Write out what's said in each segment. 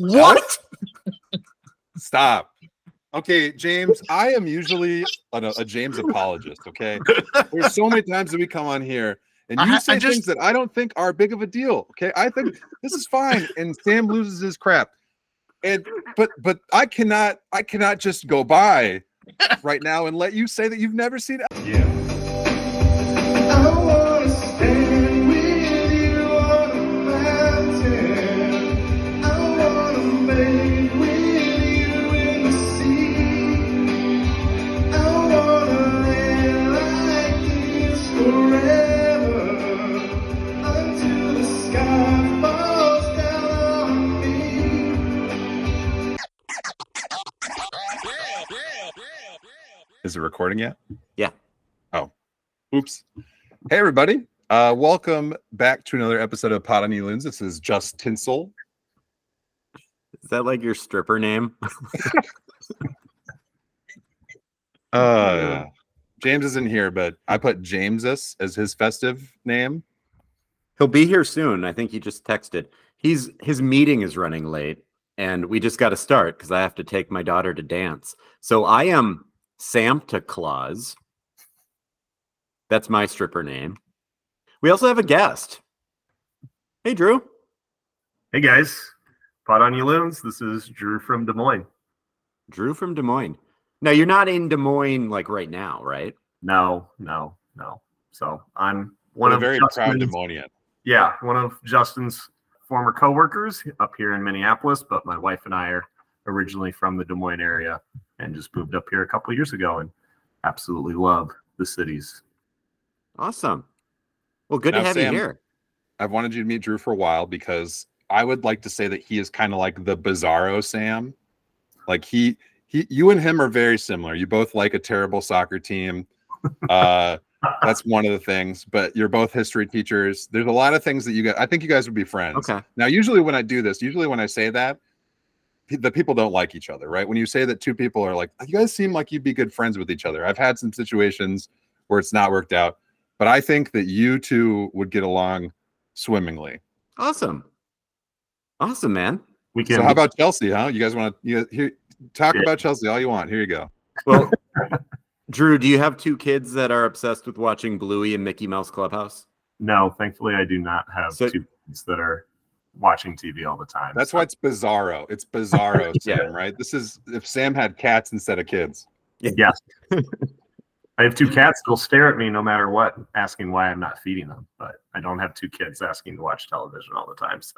What? Stop. Okay, James, I am usually a, a James apologist. Okay. There's so many times that we come on here and you ha- say I just- things that I don't think are big of a deal. Okay. I think this is fine. And Sam loses his crap. And but but I cannot I cannot just go by right now and let you say that you've never seen I Is it recording yet? Yeah. Oh, oops. Hey, everybody. Uh, welcome back to another episode of Pot on You Loons. This is Just Tinsel. Is that like your stripper name? Uh, James isn't here, but I put Jamesus as his festive name. He'll be here soon. I think he just texted. He's his meeting is running late, and we just got to start because I have to take my daughter to dance. So I am Santa Claus. That's my stripper name. We also have a guest. Hey, Drew. Hey guys, Pot on You Loons. This is Drew from Des Moines. Drew from Des Moines. Now, you're not in Des Moines like right now, right? No, no, no. So I'm one One a of very proud Justyn's, Demonian. yeah, one of Justyn's former coworkers up here in Minneapolis. But my wife and I are originally from the Des Moines area and just moved up here a couple years ago and absolutely love the cities. Awesome. Well, good Now, to have Sam, you here. I've wanted you to meet Drew for a while because I would like to say that he is kind of like the Bizarro Sam. Like he, he, you and him are very similar. You both like a terrible soccer team. Uh, that's one of the things. But you're both history teachers. There's a lot of things that you guys. I think you guys would be friends. Okay. Now, usually when I do this, usually when I say that, pe- the people don't like each other, right? When you say that two people are like, oh, you guys seem like you'd be good friends with each other. I've had some situations where it's not worked out, but I think that you two would get along swimmingly. Awesome. Awesome, man. We can So how about Chelsea, huh? You guys want to you here talk Yeah. about Chelsea all you want. Here you go. Well, Drew, do you have two kids that are obsessed with watching Bluey and Mickey Mouse Clubhouse? no, thankfully I do not have So- two kids that are watching TV all the time. That's So- why it's bizarro. It's bizarro, Yeah. Sam, right? This is if Sam had cats instead of kids. Yes. I have two cats that'll stare at me no matter what, asking why I'm not feeding them. But I don't have two kids asking to watch television all the time. So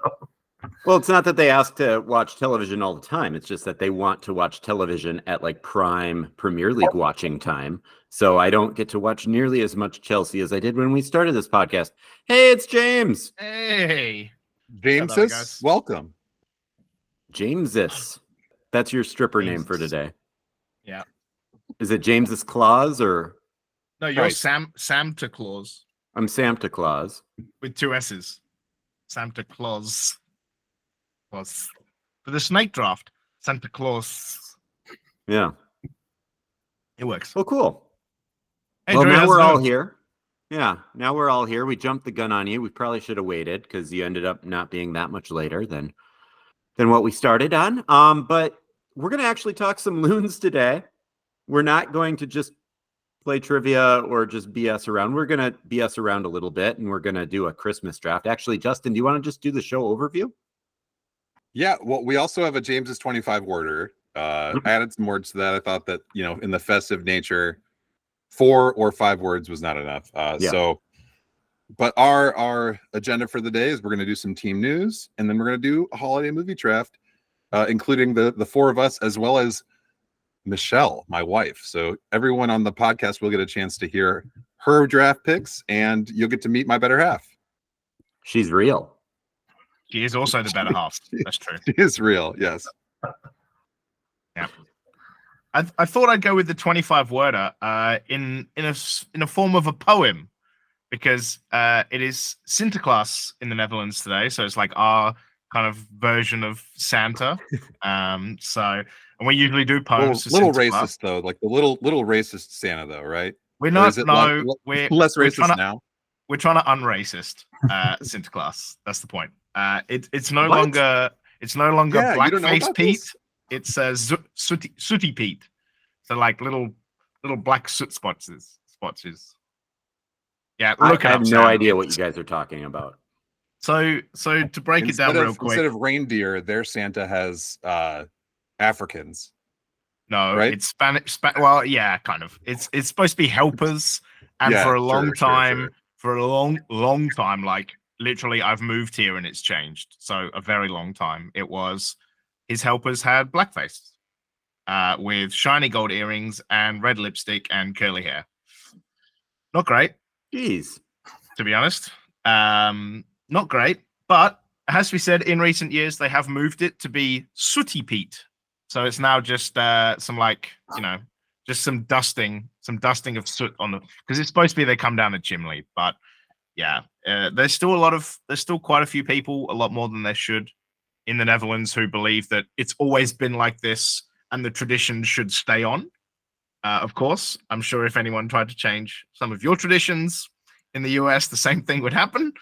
Well, it's not that they ask to watch television all the time. It's just that they want to watch television at like prime Premier League watching time. So I don't get to watch nearly as much Chelsea as I did when we started this podcast. Hey, it's James. Hey. James, welcome. Jamesis. That's your stripper name for today. Yeah. Is it James's Claus or No, you're Right. Sam Santa Claus I'm Santa Claus? with two S's. Santa Claus. Claus. For the snake draft, Santa Claus. Yeah. It works. Well, cool. Hey, well, Drew, now we're all here. Yeah, now we're all here. We jumped the gun on you. We probably should have waited because you ended up not being that much later than than what we started on. Um, but we're gonna actually talk some loons today. We're not going to just play trivia or just BS around. We're gonna BS around a little bit, and we're gonna do a Christmas draft. Actually, Justyn, do you want to just do the show overview? Yeah, well, we also have a James's 25 worder. Uh, I added some words to that. I thought that, you know, in the festive nature, four or five words was not enough. Uh, Yeah. So, but our our agenda for the day is we're going to do some team news, and then we're going to do a holiday movie draft, uh, including the the four of us as well as Michelle, my wife. So everyone on the podcast will get a chance to hear her draft picks, and you'll get to meet my better half. She's real. She is also the better half. That's true. She is real, yes. I, I thought I'd go with the 25 worder uh, in in a in a form of a poem because uh, it is Sinterklaas in the Netherlands today, so it's like our kind of version of Santa. Um, so and we usually do poems. to little racist though, like the little little racist Santa though, right? We're not. No, we're less we're racist to- now. we're trying to unracist uh, Sinterklaas. That's the point. Uh, it, it's no What? longer It's no longer Yeah, you don't know blackface Pete. this? It's uh, zo- sooty, sooty Pete. So like little little black soot spotches. Spotches. Yeah, I, look it I up, have no Sam. idea what you guys are talking about. So so to break it down of, real quick. Instead of reindeer, their Santa has uh Africans. No, right? it's Spanish. Spa- well, yeah, kind of. It's it's supposed to be helpers, and Yeah, for a long sure, sure, time, sure. for a long, long time, like literally, I've moved here and it's changed. So a very long time, it was his helpers had blackface, uh, with shiny gold earrings and red lipstick and curly hair. Not great, Jeez. to be honest. Um, not great, but it has to be said, in recent years they have moved it to be sooty Pete. So it's now just uh, some like you know, just some dusting, some dusting of soot on the because it's supposed to be they come down the chimney, but yeah, uh, there's still a lot of there's still quite a few people, a lot more than there should, in the Netherlands who believe that it's always been like this and the tradition should stay on. Uh, of course, I'm sure if anyone tried to change some of your traditions in the US, the same thing would happen.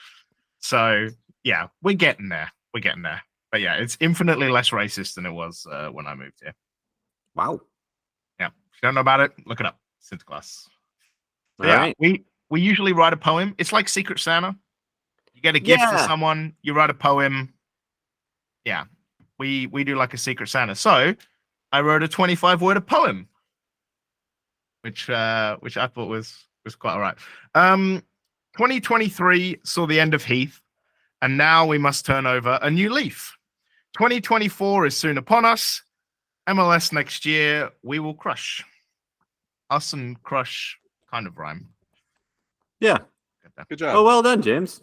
So yeah, we're getting there. We're getting there. But yeah, it's infinitely less racist than it was uh, when I moved here. Wow. Yeah, if you don't know about it, look it up. Sinterklaas. All yeah, right. we we usually write a poem. It's like Secret Santa. You get a gift for someone, you write a poem. Yeah, we we do like a Secret Santa. So I wrote a 25 word poem, which uh which I thought was was quite all right. Um, 2023 saw the end of Heath, and now we must turn over a new leaf. 2024 is soon upon us. MLS next year, we will crush. Us and crush kind of rhyme. Yeah. Good job. Oh, well done, James.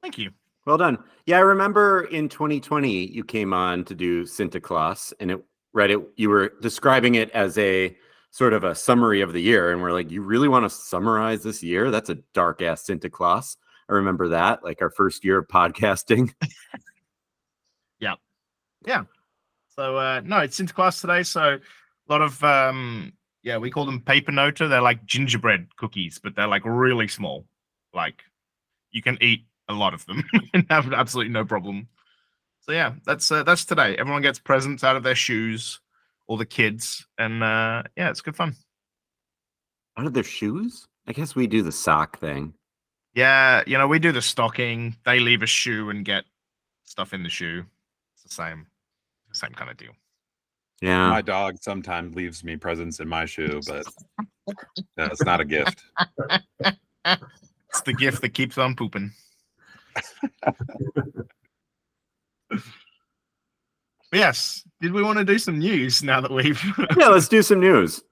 Thank you. Well done. Yeah, I remember in 2020 you came on to do Santa Claus, and it right it. You were describing it as a sort of a summary of the year, and we're like, "You really want to summarize this year? That's a dark ass Santa Claus." I remember that, like our first year of podcasting. Yeah, yeah. So uh no, it's Sinterklaas today. So a lot of um yeah, we call them pepernoten. They're like gingerbread cookies, but they're like really small. Like you can eat a lot of them and have absolutely no problem. So yeah, that's uh, that's today. Everyone gets presents out of their shoes, all the kids, and uh yeah, it's good fun. Out of their shoes? I guess we do the sock thing. Yeah, you know, we do the stocking. They leave a shoe and get stuff in the shoe. It's the same, same kind of deal. Yeah. my dog sometimes leaves me presents in my shoe, but that's not a gift. It's the gift that keeps on pooping. Yes. Did we want to do some news now that we've yeah, let's do some news.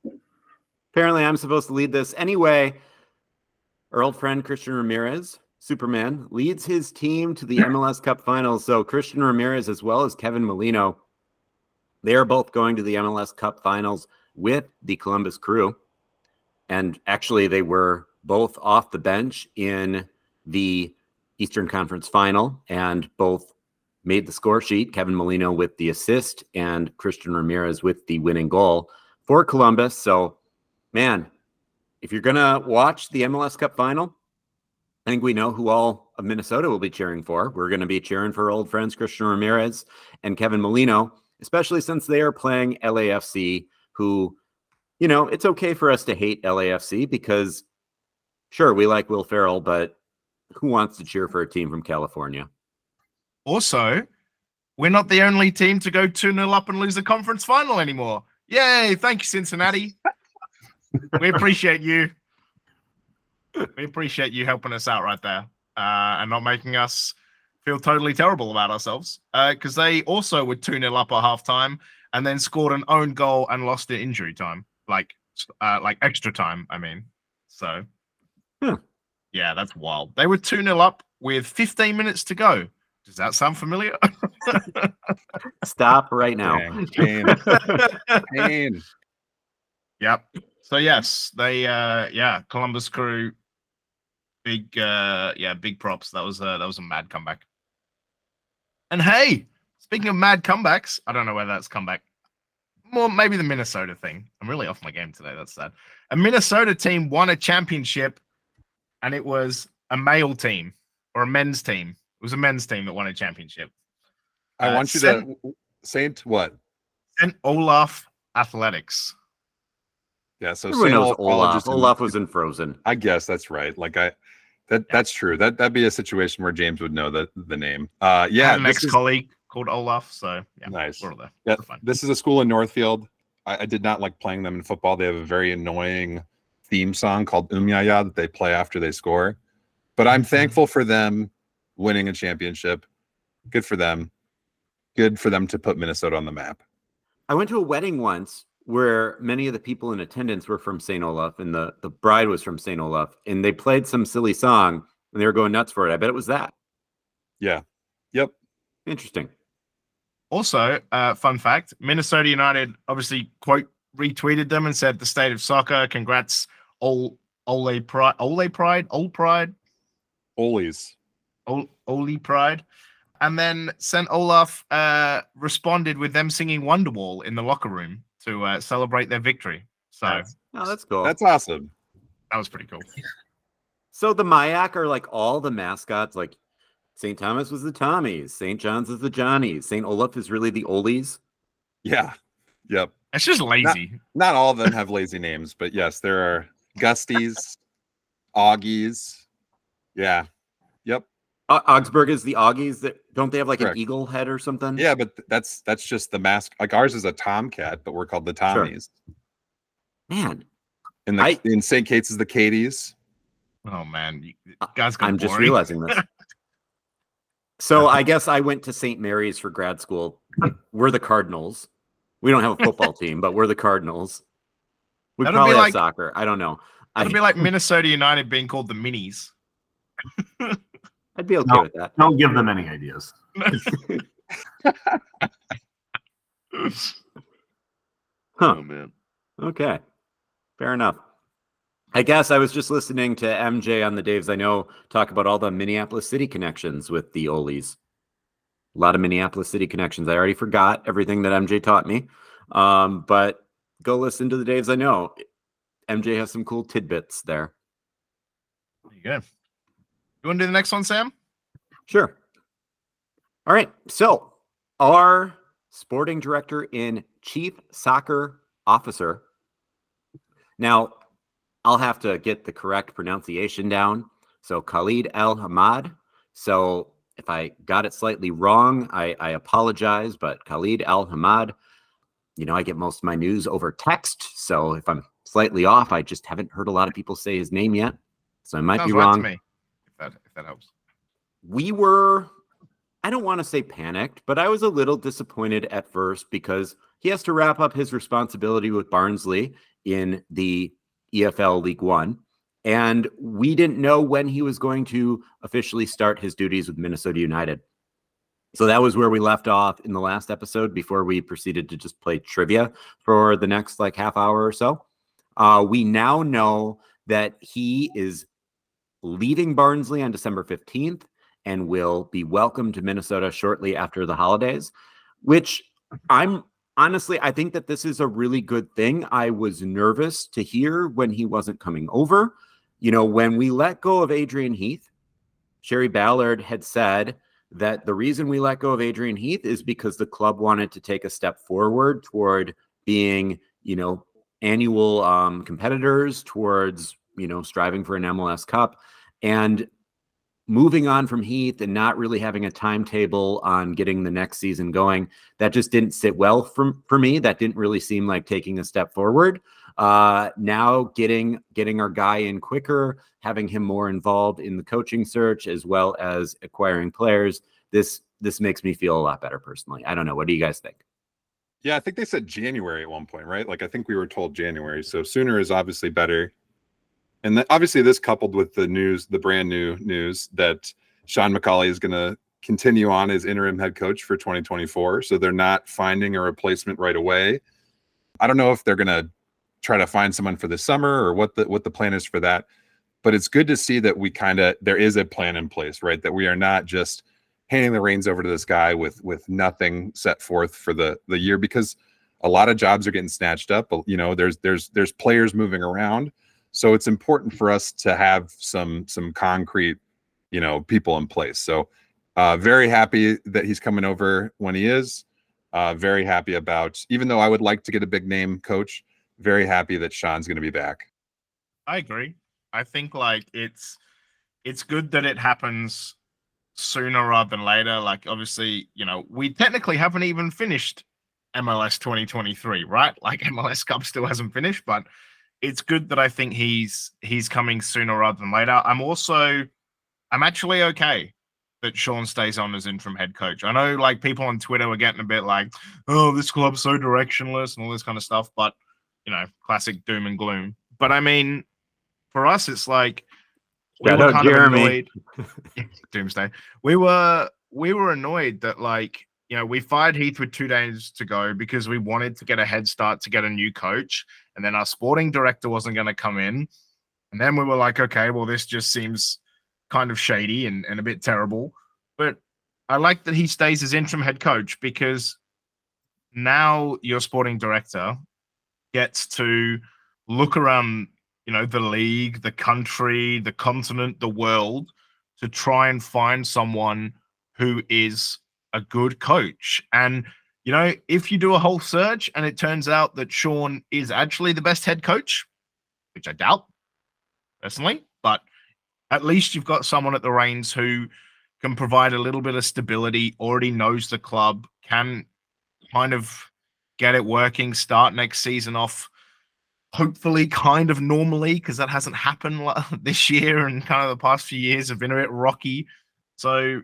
Apparently, I'm supposed to lead this anyway. Our old friend Christian Ramirez, Superman, leads his team to the MLS Cup Finals. So Christian Ramirez, as well as Kevin Molino, they are both going to the MLS Cup Finals with the Columbus Crew. And actually, they were both off the bench in the Eastern Conference Final, and both made the score sheet. Kevin Molino with the assist, and Christian Ramirez with the winning goal for Columbus. So, man, if you're gonna watch the MLS Cup Final, I think we know who all of Minnesota will be cheering for. We're going to be cheering for old friends Christian Ramirez and Kevin Molino, especially since they are playing LAFC, who, you know, it's okay for us to hate LAFC because, sure, we like Will Ferrell, but who wants to cheer for a team from California? also we're not the only team to go 2 0 up and lose the conference final anymore. Yay! Thank you, Cincinnati. we appreciate you. We appreciate you helping us out right there uh, and not making us feel totally terrible about ourselves. Because they also were 2 0 up at halftime and then scored an own goal and lost in injury time, like uh, like extra time, I mean. So, Hmm. Yeah, that's wild. They were 2 0 up with 15 minutes to go. Does that sound familiar? Stop right now. Dang, Kane, Kane. Yep. So yes, they uh yeah, Columbus crew big uh yeah, big props. That was uh that was a mad comeback. And hey, speaking of mad comebacks, I don't know whether that's comeback. More maybe the Minnesota thing. I'm really off my game today. That's sad. A Minnesota team won a championship and it was a male team or a men's team. It was a men's team that won a championship. I Uh, want you Saint- to Saint what? St. Olaf Athletics. Yeah, so Everyone Saint knows Olaf, Olaf. just in- Olaf was in Frozen. I guess that's right. Like I that that's true. That that'd be a situation where James would know the the name. Uh yeah, had an this ex is, colleague called Olaf. So yeah, Nice. we're there. yeah, We're fine. this is a school in Northfield. I, I did not like playing them in football. They have a very annoying theme song called Umyaya that they play after they score. But I'm thankful for them winning a championship. Good for them. Good for them to put Minnesota on the map. I went to a wedding once where many of the people in attendance were from St. Olaf and the, the bride was from St. Olaf and they played some silly song and they were going nuts for it. I bet it was that. Yeah. Yep. Interesting. Also, uh, fun fact: Minnesota United obviously quote retweeted them and said, "The state of soccer, congrats, Ole Ole Pride, Ole Pride, Ole Pride, Oles. Ole, Ole Pride," and then St. Olaf uh, responded with them singing Wonderwall in the locker room to uh, celebrate their victory. So Nice. Oh, that's cool. That's awesome. that was pretty cool. So the MIAC are like all the mascots. Like St. Thomas was the Tommies, St. John's is the Johnnies, St. Olaf is really the Oles. Yeah. Yep. It's just lazy. Not all of them have lazy names, but yes, there are Gusties, Augies. Yeah. Yep. Uh, Augsburg is the Augies. That don't they have like Correct. an eagle head or something? Yeah, but that's that's just the mask. Like ours is a tomcat, but we're called the Tommies. Man, And the, I- in St. Kate's is the Katies. Oh man, you guys I'm just realizing this. So I guess I went to St. Mary's for grad school. We're the Cardinals. We don't have a football team, but we're the Cardinals. We That'll be probably have like- soccer. I don't know. I, It'd be like Minnesota United being called the Minis. I'd be okay No. with that. Don't give them any ideas. Huh. Oh, man. Okay. Fair enough. I guess I was just listening to MJ on the Daves I know talk about all the Minneapolis City connections with the Oles. A lot of Minneapolis City connections. I already forgot everything that MJ taught me. Um, but go listen to the Daves I know. MJ has some cool tidbits there. There you go. You want to do the next one, Sam? Sure. All right. So, our sporting director in chief soccer officer. Now, I'll have to get the correct pronunciation down. So, Khaled El-Ahmad. So, if I got it slightly wrong, I, I apologize, but Khaled El-Ahmad, you know, I get most of my news over text. So, if I'm slightly off, I just haven't heard a lot of people say his name yet. So, I might Sounds be right wrong to me. If that if that helps. we were i don't want to say panicked but i was a little disappointed at first because he has to wrap up his responsibility with barnsley in the efl league one and we didn't know when he was going to officially start his duties with minnesota united so that was where we left off in the last episode before we proceeded to just play trivia for the next like half hour or so uh, we now know that he is leaving barnsley on december 15th and will be welcome to Minnesota shortly after the holidays, which I'm honestly, I think that this is a really good thing. I was nervous to hear when he wasn't coming over. You know, when we let go of Adrian Heath, Shari Ballard had said that the reason we let go of Adrian Heath is because the club wanted to take a step forward toward being, you know, annual um, competitors towards, you know, striving for an MLS Cup. And moving on from Heath and not really having a timetable on getting the next season going, that just didn't sit well for, for me. That didn't really seem like taking a step forward. Uh, now getting getting our guy in quicker, having him more involved in the coaching search as well as acquiring players. This this makes me feel a lot better personally. I don't know. What do you guys think? Yeah, I think they said January at one point, right? Like I think we were told January. So sooner is obviously better. And then obviously this coupled with the news, the brand new news that Sean McAuley is going to continue on as interim head coach for 2024. So they're not finding a replacement right away. I don't know if they're going to try to find someone for the summer or what the what the plan is for that. But it's good to see that we kind of there is a plan in place, right? That we are not just handing the reins over to this guy with with nothing set forth for the the year because a lot of jobs are getting snatched up. You know, there's there's there's players moving around, so it's important for us to have some some concrete, you know, people in place. So Uh, very happy that he's coming over when he is. Uh, very happy about, even though I would like to get a big name coach, very happy that Sean's going to be back. I agree. I think like it's it's good that it happens sooner rather than later. Like obviously, you know, we technically haven't even finished MLS 2023, right? Like MLS Cup still hasn't finished, but it's good that I think he's he's coming sooner rather than later. I'm also I'm actually okay that Sean stays on as interim head coach. I know like people on Twitter were getting a bit like, oh, this club's so directionless and all this kind of stuff, but you know, classic doom and gloom. But I mean, for us, it's like we Shout were kind of annoyed. Doomsday. We were we were annoyed that like you know we fired Heath with two days to go because we wanted to get a head start to get a new coach, and then our sporting director wasn't going to come in, and then we were like, okay, well this just seems kind of shady and, and a bit terrible, but I like that he stays as interim head coach because now your sporting director gets to look around you know the league the country the continent the world to try and find someone who is a good coach. And you know if you do a whole search and it turns out that sean is actually the best head coach which i doubt personally but at least you've got someone at the reins who can provide a little bit of stability already knows the club can kind of get it working start next season off hopefully kind of normally because that hasn't happened this year and kind of the past few years have been a bit rocky. So,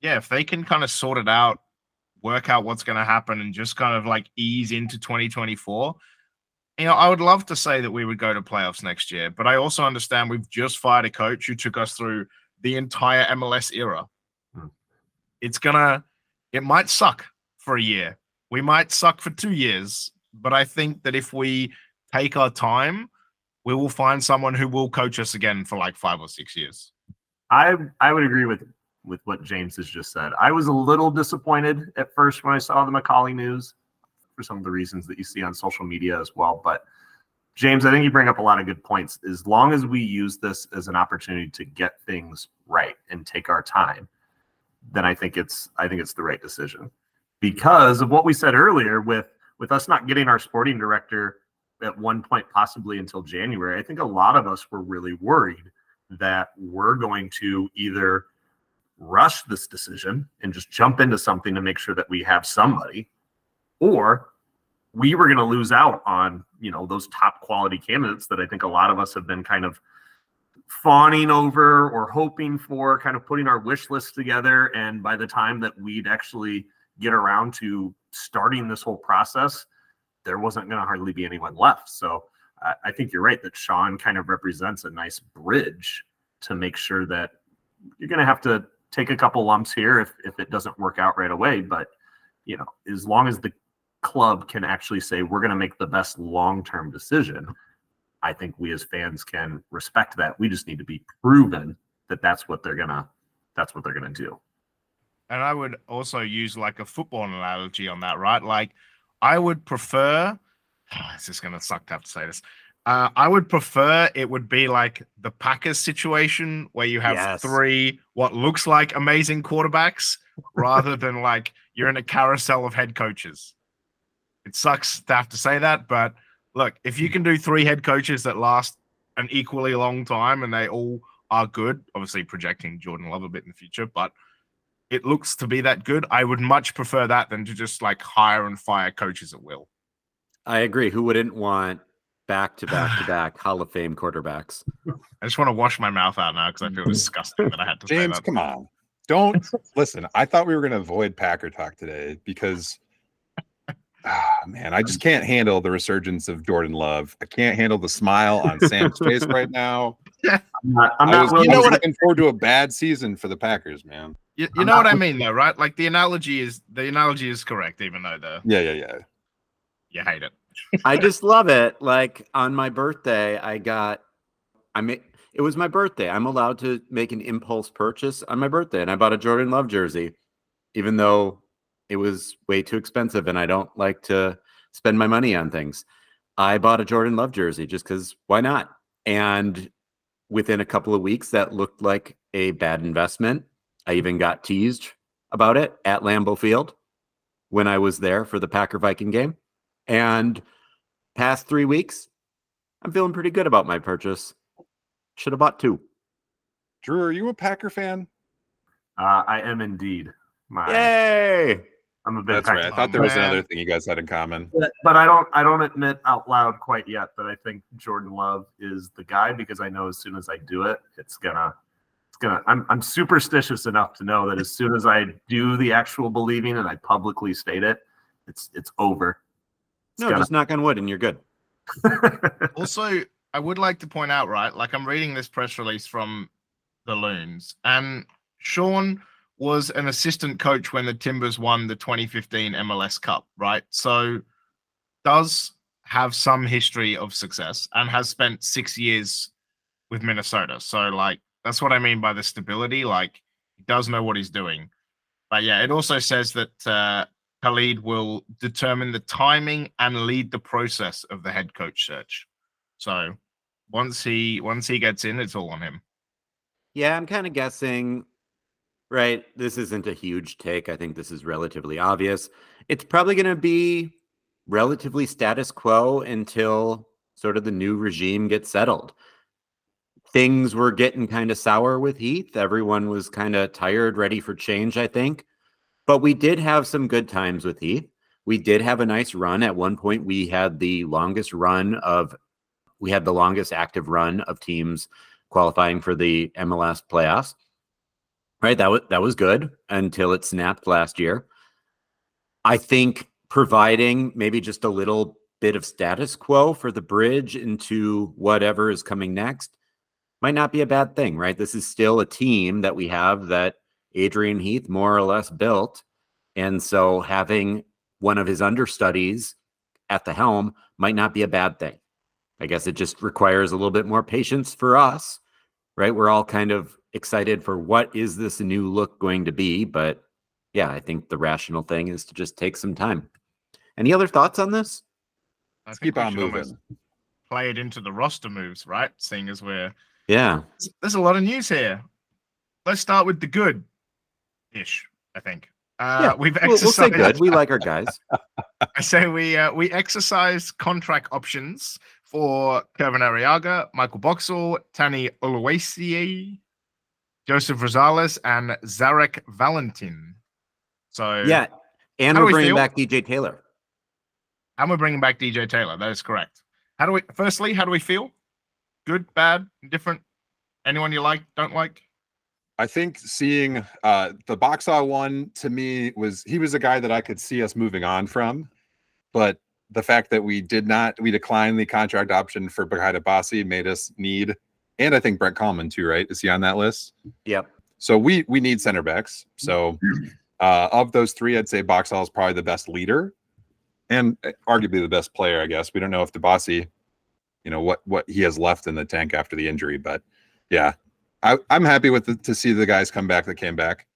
yeah, if they can kind of sort it out, work out what's going to happen, and just kind of like ease into 2024, you know, I would love to say that we would go to playoffs next year, but I also understand we've just fired a coach who took us through the entire MLS era. Hmm. It's gonna, it might suck for a year. We might suck for two years, but I think that if we take our time, we will find someone who will coach us again for like five or six years. I I would agree with with what James has just said. I was a little disappointed at first when I saw the McAuley news for some of the reasons that you see on social media as well. But James, I think you bring up a lot of good points. As long as we use this as an opportunity to get things right and take our time, then I think it's I think it's the right decision. Because of what we said earlier with with us not getting our sporting director at one point possibly until January, I think a lot of us were really worried that we're going to either rush this decision and just jump into something to make sure that we have somebody or we were going to lose out on you know those top quality candidates that i think a lot of us have been kind of fawning over or hoping for kind of putting our wish list together. And by the time that we'd actually get around to starting this whole process there wasn't going to hardly be anyone left. So I I think you're right that Sean kind of represents a nice bridge to make sure that you're going to have to take a couple lumps here if, if it doesn't work out right away. But, you know, as long as the club can actually say, we're going to make the best long term decision, I think we as fans can respect that. We just need to be proven that that's what they're going to. That's what they're going to do. And I would also use like a football analogy on that, right? Like, I would prefer. This is gonna suck to have to say this. Uh, I would prefer it would be like the Packers situation where you have Yes. three what looks like amazing quarterbacks rather than like you're in a carousel of head coaches. It sucks to have to say that, but look, if you can do three head coaches that last an equally long time and they all are good, obviously projecting Jordan Love a bit in the future, but it looks to be that good. I would much prefer that than to just like hire and fire coaches at will. I agree. Who wouldn't want back to back to back Hall of Fame quarterbacks? I just want to wash my mouth out now because I feel disgusting that I had to say James, that. come on. Don't listen. I thought we were going to avoid Packer talk today because, ah, man, I just can't handle the resurgence of Jordan Love. I can't handle the smile on Sam's face right now. I'm not. I'm I not was, willing I was to- looking forward to a bad season for the Packers, man. You, you know not what I mean, though, right? Like the analogy is the analogy is correct, even though the Yeah, yeah, yeah. you hate it. I just love it. Like on my birthday, I got I made it was my birthday. I'm allowed to make an impulse purchase on my birthday, and I bought a Jordan Love jersey, even though it was way too expensive, and I don't like to spend my money on things. I bought a Jordan Love jersey just because why not? And within a couple of weeks, that looked like a bad investment. I even got teased about it at Lambeau Field when I was there for the Packer Viking game. And past three weeks, I'm feeling pretty good about my purchase. Should have bought two. Drew, are you a Packer fan? Uh, I am indeed. My, Yay! I'm a big That's Packer right. I thought there was man. another thing you guys had in common. but, but I don't I don't admit out loud quite yet that I think Jordan Love is the guy because I know as soon as I do it, it's gonna it's gonna I'm I'm superstitious enough to know that as soon as I do the actual believing and I publicly state it, it's it's over. No, just knock on wood and you're good. also, I would like to point out, right? Like I'm reading this press release from the Loons, and Sean was an assistant coach when the Timbers won the 2015 MLS Cup, right? So does have some history of success and has spent six years with Minnesota. So like that's what I mean by the stability. Like he does know what he's doing. But yeah, it also says that uh Khaled will determine the timing and lead the process of the head coach search. So once he once he gets in, it's all on him. Yeah, I'm kind of guessing. Right. This isn't a huge take. I think this is relatively obvious. It's probably going to be relatively status quo until sort of the new regime gets settled. Things were getting kind of sour with Heath. Everyone was kind of tired, ready for change, I think. But we did have some good times with Heath. We did have a nice run. At one point, we had the longest run of, we had the longest active run of teams qualifying for the MLS playoffs. Right, that was that was good until it snapped last year. I think providing maybe just a little bit of status quo for the bridge into whatever is coming next might not be a bad thing, right? This is still a team that we have that Adrian Heath more or less built. And so having one of his understudies at the helm might not be a bad thing. I guess it just requires a little bit more patience for us, right? We're all kind of excited for what is this new look going to be, but yeah, I think the rational thing is to just take some time. Any other thoughts on this? I Let's think keep on should moving. Play it into the roster moves, right? Seeing as we're Yeah. there's a lot of news here. Let's start with the good ish, I think. Uh, Yeah, we've We'll, we'll exercised. good. We like our guys. I say we uh, we exercise contract options for Kervin Arriaga, Michael Boxall, Tani Oluwaseyi, Joseph Rosales, and Zarek Valentin. So Yeah. And we're we bringing feel? back DJ Taylor. and we're bringing back DJ Taylor. That is correct. How do we? Firstly, how do we feel? Good, bad, different? Anyone you like, don't like? I think seeing uh the Boxall one to me was he was a guy that I could see us moving on from, but the fact that we did not we declined the contract option for Bakaye Dibassy made us need, and I think Brent Kallman too, right? Is he on that list? Yep. So we we need center backs. So uh of those three, I'd say Boxall is probably the best leader and uh, arguably the best player, I guess. We don't know if Dibassy, you know, what what he has left in the tank after the injury, but yeah. I, I'm happy with the, to see the guys come back that came back.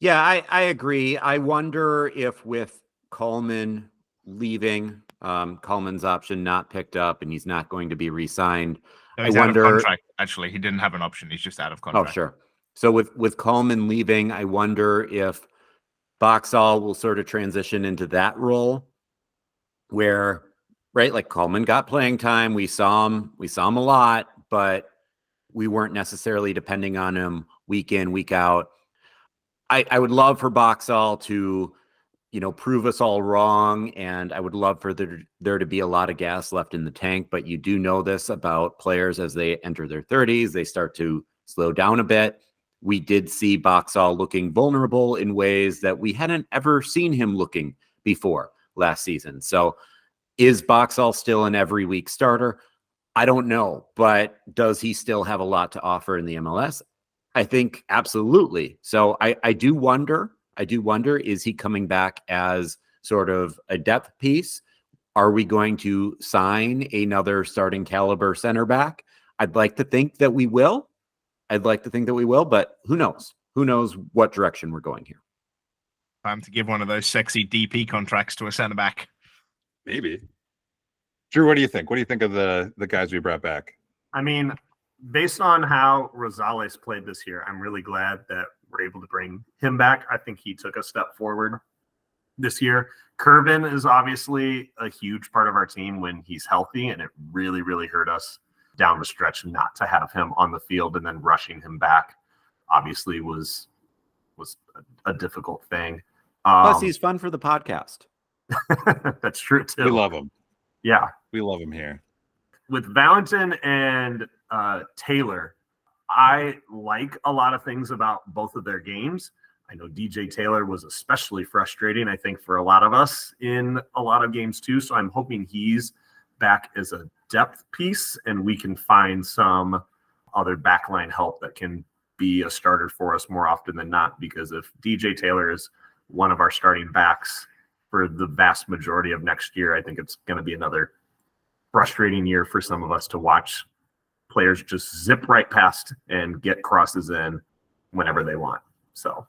Yeah, I, I agree. I wonder if with Kallman leaving, um, Kallman's option not picked up and he's not going to be re signed. No, I he's out of wonder- contract. Actually, he didn't have an option. He's just out of contract. Oh, sure. So with with Kallman leaving, I wonder if Boxall will sort of transition into that role where right like Kallman got playing time. We saw him, we saw him a lot, but we weren't necessarily depending on him week in, week out. I, I would love for Boxall to, you know, prove us all wrong. And I would love for there, there to be a lot of gas left in the tank. But you do know this about players as they enter their 30s, they start to slow down a bit. We did see Boxall looking vulnerable in ways that we hadn't ever seen him looking before last season. So is Boxall still an every week starter? I don't know, but does he still have a lot to offer in the MLS? I think absolutely. So I, I do wonder, I do wonder, is he coming back as sort of a depth piece? Are we going to sign another starting caliber center back? I'd like to think that we will. I'd like to think that we will, but who knows? Who knows what direction we're going here? Time to give one of those sexy DP contracts to a centre back. Maybe. Drew, what do you think? What do you think of the the guys we brought back? I mean, based on how Rosales played this year, I'm really glad that we're able to bring him back. I think he took a step forward this year. Kervin is obviously a huge part of our team when he's healthy, and it really, really hurt us down the stretch not to have him on the field and then rushing him back. Obviously, was was a, a difficult thing. Plus, Um, he's fun for the podcast. that's true too. We love him. Yeah, We love him here. with Valentin and uh, Taylor, I like a lot of things about both of their games. I know DJ Taylor was especially frustrating, I think, for a lot of us in a lot of games too. So I'm hoping he's back as a depth piece and we can find some other backline help that can be a starter for us more often than not. Because if DJ Taylor is one of our starting backs for the vast majority of next year, I think it's going to be another frustrating year for some of us to watch players just zip right past and get crosses in whenever they want. So,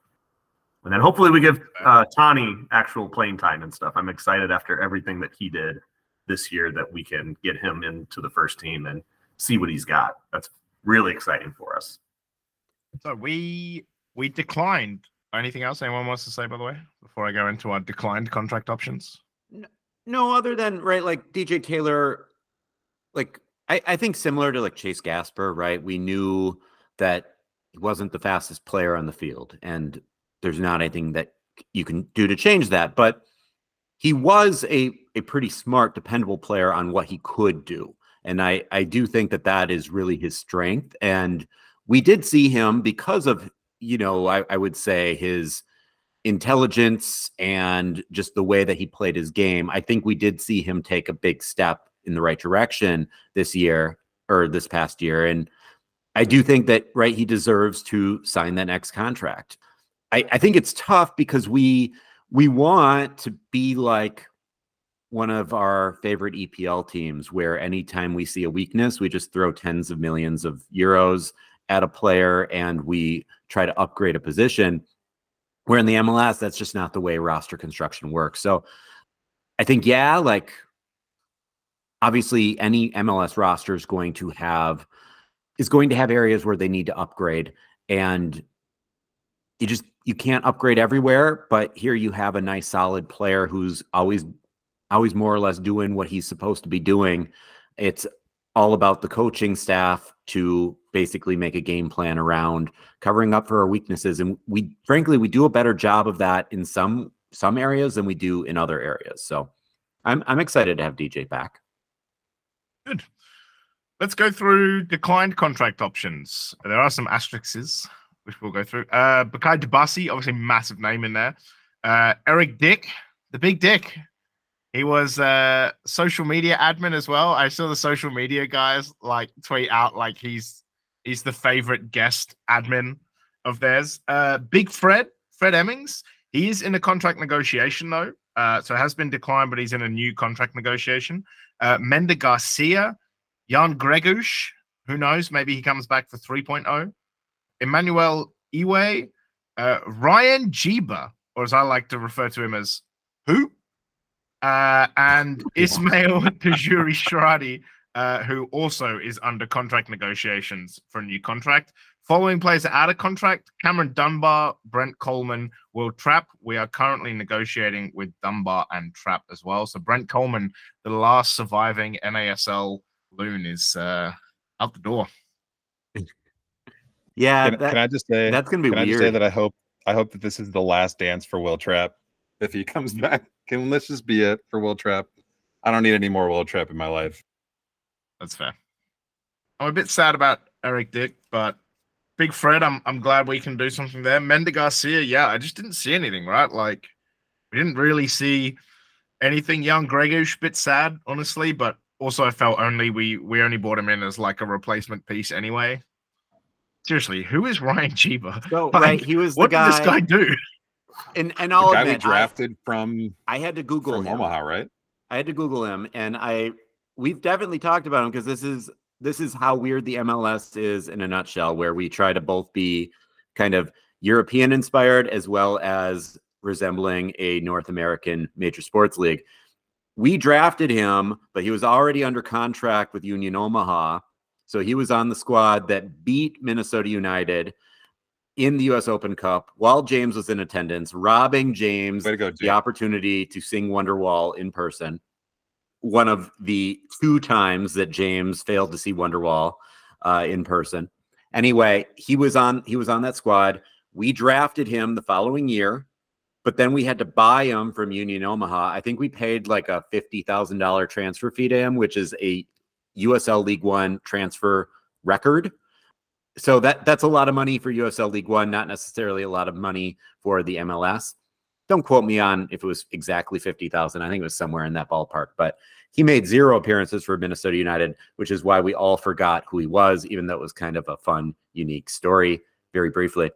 and then hopefully we give uh, Tani actual playing time and stuff. I'm excited after everything that he did this year that we can get him into the first team and see what he's got. That's really exciting for us. So we we declined. Anything else anyone wants to say, by the way, before I go into our declined contract options? No, other than right, like DJ Taylor, like I, I think similar to like Chase Gasper, right? We knew that he wasn't the fastest player on the field, and there's not anything that you can do to change that. But he was a a pretty smart, dependable player on what he could do, and I I do think that that is really his strength. And we did see him because of you know I, I would say his intelligence and just the way that he played his game, I think we did see him take a big step in the right direction this year or this past year. And I do think that, right, he deserves to sign that next contract. I, I think it's tough because we we want to be like one of our favorite EPL teams where anytime we see a weakness, we just throw tens of millions of euros at a player and we try to upgrade a position. Where in the MLS, that's just not the way roster construction works. So I think, yeah, like obviously any MLS roster is going to have is going to have areas where they need to upgrade. And you just you can't upgrade everywhere, but here you have a nice solid player who's always always more or less doing what he's supposed to be doing. It's all about the coaching staff to basically make a game plan around covering up for our weaknesses and we frankly we do a better job of that in some some areas than we do in other areas so i'm i'm excited to have dj back Good. Let's go through declined contract options. There are some asterisks which we'll go through. Uh, Bakaye Dibassy, obviously massive name in there. Uh, Eric Dick, the big Dick. He was uh social media admin as well. I saw the social media guys like tweet out like he's he's the favorite guest admin of theirs. Uh, Big Fred, Fred Emmings. He is in a contract negotiation though, uh, so it has been declined, but he's in a new contract negotiation. Uh, Mender Garcia, Jan Greguš, who knows? Maybe he comes back for 3.0. Emmanuel Iwe, uh, Ryen Jiba, or as I like to refer to him as who? Uh, and Ismail Tajuri Shradi, uh, who also is under contract negotiations for a new contract. Following players out of contract Cameron Dunbar, Brent Kallman, Will Trapp. We are currently negotiating with Dunbar and Trapp as well. So Brent Kallman, the last surviving NASL loon, is uh, out the door. yeah Can, that- can I just say? that's gonna be can I just say that I hope I hope that this is the last dance for Will Trapp if he comes back. Can let's just be it for Will Trapp. I don't need any more Will Trapp in my life. That's fair. I'm a bit sad about Eric Dick, but Big Fred, I'm I'm glad we can do something there. Mender Garcia, yeah, I just didn't see anything, right? Like we didn't really see anything. Young Greguš, bit sad, honestly, but also I felt only we we only brought him in as like a replacement piece anyway. Seriously, who is Ryen Jiba? so Like, right he was the What guy, did this guy do? and and The i'll guy we admit I, drafted from I had to google from him Omaha, right? I had to Google him, and I we've definitely talked about him because this is this is how weird the MLS is in a nutshell, where we try to both be kind of European inspired as well as resembling a North American major sports league. We drafted him, but he was already under contract with Union Omaha. So he was on the squad that beat Minnesota United. in the US Open Cup while James was in attendance, robbing James go, the opportunity to sing Wonderwall in person. One of the two times that James failed to see Wonderwall uh, in person. Anyway, he was on he was on that squad. We drafted him the following year, but then we had to buy him from Union Omaha. I think we paid like a fifty thousand dollar transfer fee to him, which is a USL League One transfer record. So that that's a lot of money for USL League One, not necessarily a lot of money for the MLS. Don't quote me on if it was exactly 50,000. I think it was somewhere in that ballpark, but he made zero appearances for Minnesota United, which is why we all forgot who he was, even though it was kind of a fun, unique story, very briefly.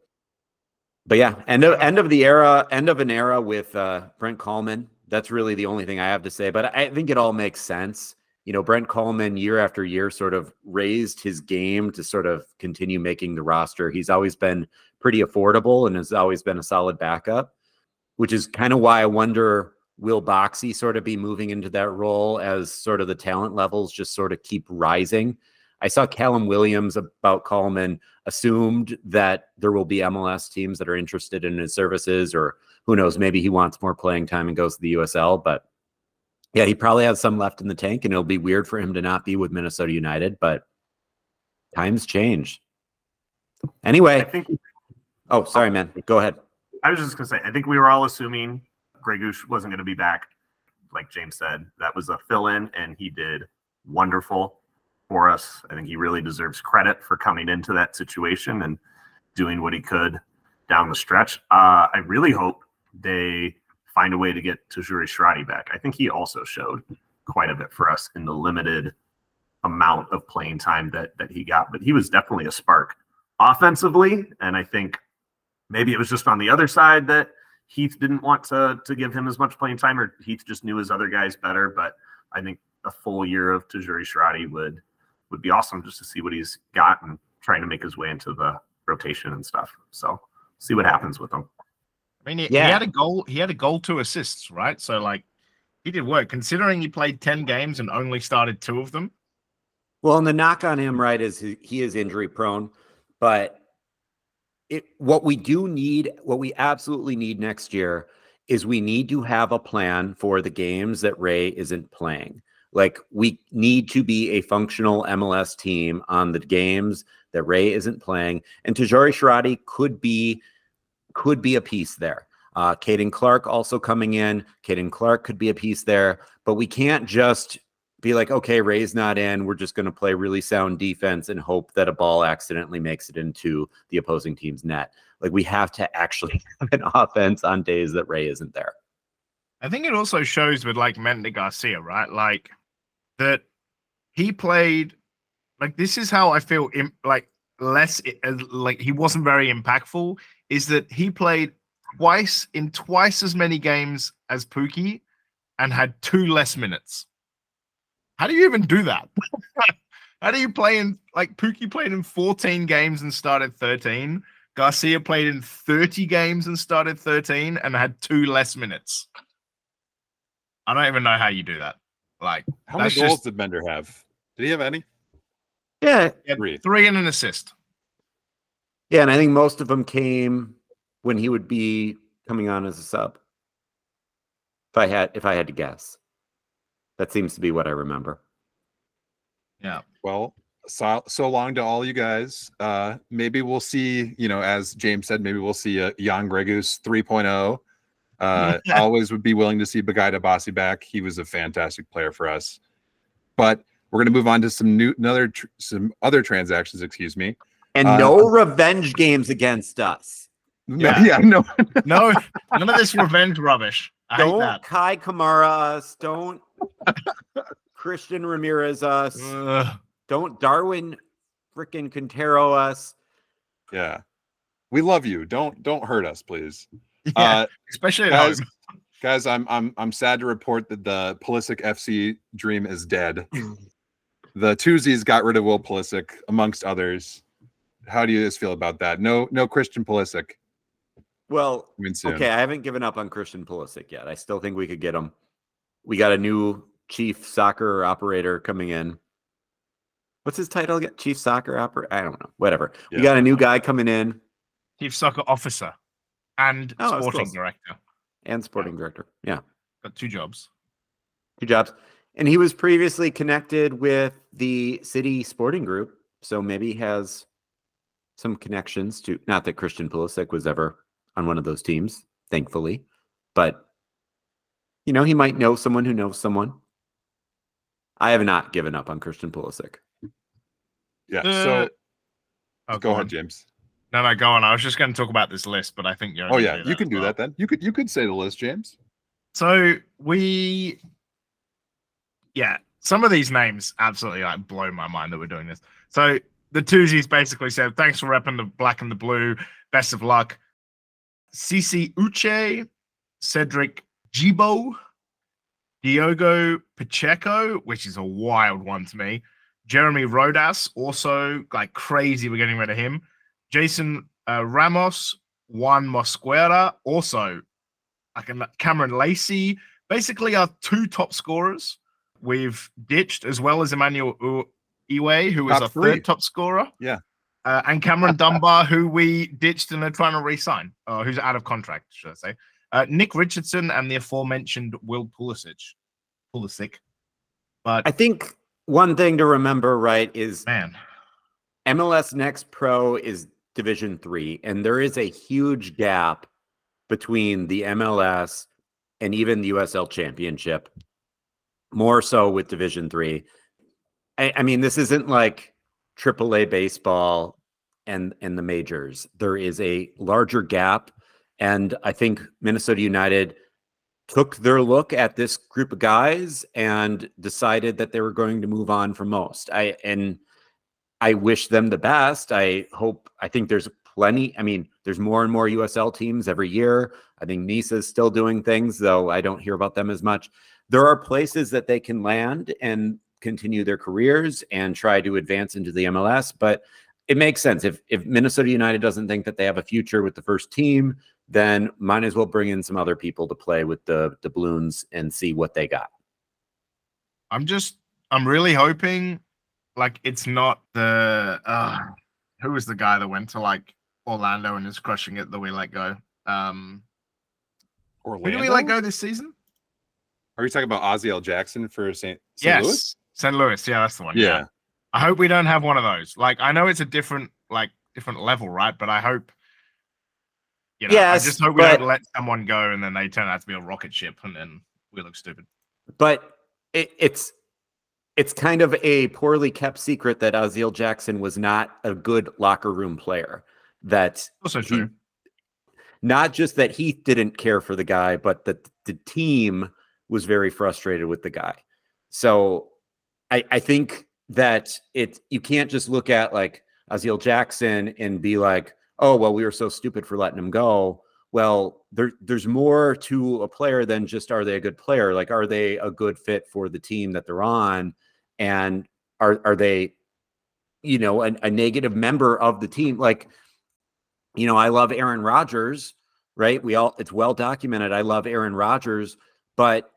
But yeah, end of end of the era, end of an era with uh, Brent Kallman. That's really the only thing I have to say. But I think it all makes sense. You know, Brent Kallman year after year sort of raised his game to sort of continue making the roster. He's always been pretty affordable and has always been a solid backup, which is kind of why I wonder will Boxy sort of be moving into that role as sort of the talent levels just sort of keep rising. I saw Callum Williams about Kallman assumed that there will be MLS teams that are interested in his services, or who knows, maybe he wants more playing time and goes to the USL. But yeah, he probably has some left in the tank, and it'll be weird for him to not be with Minnesota United. But times change. I Anyway, think oh, sorry, man. Go ahead. I was just gonna say, I think we were all assuming Greguš wasn't gonna be back. Like James said, that was a fill-in, and he did wonderful for us. I think he really deserves credit for coming into that situation and doing what he could down the stretch. Uh, I really hope they find a way to get Tajouri-Shradi back. I think he also showed quite a bit for us in the limited amount of playing time that that he got, but he was definitely a spark offensively, and I think maybe it was just on the other side that Heath didn't want to to give him as much playing time, or Heath just knew his other guys better. But I think a full year of Tajouri-Shradi would would be awesome just to see what he's got and trying to make his way into the rotation and stuff. So see what happens with him. I mean, he, Yeah. he had a goal. He had a goal, two assists, right? So like, he did work. Considering he played ten games and only started two of them. Well, and the knock on him, right, is he, he is injury prone, but it what we do need, what we absolutely need next year is we need to have a plan for the games that Ray isn't playing. Like we need to be a functional MLS team on the games that Ray isn't playing, and Tajouri-Shradi could be could be a piece there. Uh, Caden Clark also coming in. Caden Clark could be a piece there, but we can't just be like, okay, Ray's not in. We're just going to play really sound defense and hope that a ball accidentally makes it into the opposing team's net. Like we have to actually have an offense on days that Ray isn't there. I think it also shows with like Mender Garcia, right? Like that he played like this is how I feel im- like less like he wasn't very impactful is that he played twice in twice as many games as Pookie and had two less minutes. How do you even do that? how do you play in like Pookie played in 14 games and started 13? Garcia played in 30 games and started 13 and had two less minutes. I don't even know how you do that. Like How many That's goals just- did Mender have? Did he have any? Yeah, yeah, Three. three and an assist. yeah, and I think most of them came when he would be coming on as a sub. If I had, if I had to guess, that seems to be what I remember. Yeah. Well, so, so long to all you guys. Uh, maybe we'll see, you know, as James said, maybe we'll see a Jan Greguš 3.0. Uh, always would be willing to see Bakaye Dibassy back. He was a fantastic player for us. But we're going to move on to some new, another, tr- some other transactions, excuse me. And Uh, no revenge games against us. Yeah. yeah no, No, none of this revenge rubbish. Don't. Kei Kamara us. Don't Christian Ramirez us. Ugh. Don't Darwin freaking Quintero us. yeah. We love you. Don't, don't hurt us, please. yeah, Uh, especially guys, guys, I'm I'm I'm sad to report that the Pulisic FC dream is dead. the Twosies got rid of Will Pulisic, amongst others. How do you guys feel about that? No, no Christian Pulisic. Well, Coming soon. okay, I haven't given up on Christian Pulisic yet. I still think we could get him. We got a new chief soccer operator coming in. What's his title again? Chief soccer operator? I don't know. Whatever. We got a new guy coming in. chief soccer officer, and Oh, sporting director. and sporting director. Yeah, Got two jobs. two jobs. And he was previously connected with the city sporting group, so maybe he has some connections to. Not that Christian Pulisic was ever on one of those teams, thankfully, but you know he might know someone who knows someone. I have not given up on Christian Pulisic. Yeah. Uh, so Oh, go ahead, on. James. No, no, go on. I was just going to talk about this list, but I think you're. Oh yeah, you can do that then. You could you could say the list, James. So we, yeah, some of these names absolutely like blow my mind that we're doing this. So the twosies basically said, "Thanks for repping the black and the blue. Best of luck." Cici Uche, Cedric Gibo, Diogo Pacheco, which is a wild one to me. Jeremy Rodas, also like crazy. We're getting rid of him. Jason uh, Ramos, Juan Mosquera, also like Cameron Lacey, basically our two top scorers. We've ditched as well as Emmanuel Iwe, who was Top our three. third top scorer. Yeah. Uh, and Cameron Dunbar, who we ditched and are trying to re-sign, uh, who's out of contract, should I say. Uh, Nick Richardson and the aforementioned Will Pulisic. Pulisic. But I think one thing to remember, right, is man, MLS Next Pro is Division Three, and there is a huge gap between the MLS and even the USL Championship. More so with Division Three. I, I mean, this isn't like AAA baseball and and the majors. There is a larger gap, and I think Minnesota United took their look at this group of guys and decided that they were going to move on from most. I and I wish them the best. I hope I think there's plenty. I mean, there's more and more USL teams every year. I think Nice is still doing things, though I don't hear about them as much. There are places that they can land and continue their careers and try to advance into the MLS, but it makes sense. If if Minnesota United doesn't think that they have a future with the first team, then might as well bring in some other people to play with the the balloons and see what they got. I'm just I'm really hoping like it's not the uh who was the guy that went to like Orlando and is crushing it that we let go. Um who Orlando. did we let go this season? Are you talking about Aziel Jackson for St. St. yes. Louis? St. Louis, yeah, that's the one. Yeah. I hope we don't have one of those. Like I know it's a different like different level, right? But I hope you know, Yes, I just hope we but- don't let someone go and then they turn out to be a rocket ship and then we look stupid. but it, it's it's kind of a poorly kept secret that Aziel Jackson was not a good locker room player. That Also he- true. not just that he didn't care for the guy, but that the team was very frustrated with the guy. So I, I think that it you can't just look at like Aziel Jackson and be like, oh well, we were so stupid for letting him go. Well, there, there's more to a player than just are they a good player? Like, are they a good fit for the team that they're on? And are are they, you know, a, a negative member of the team? Like, you know, I love Aaron Rodgers, right? We all it's well documented. I love Aaron Rodgers, but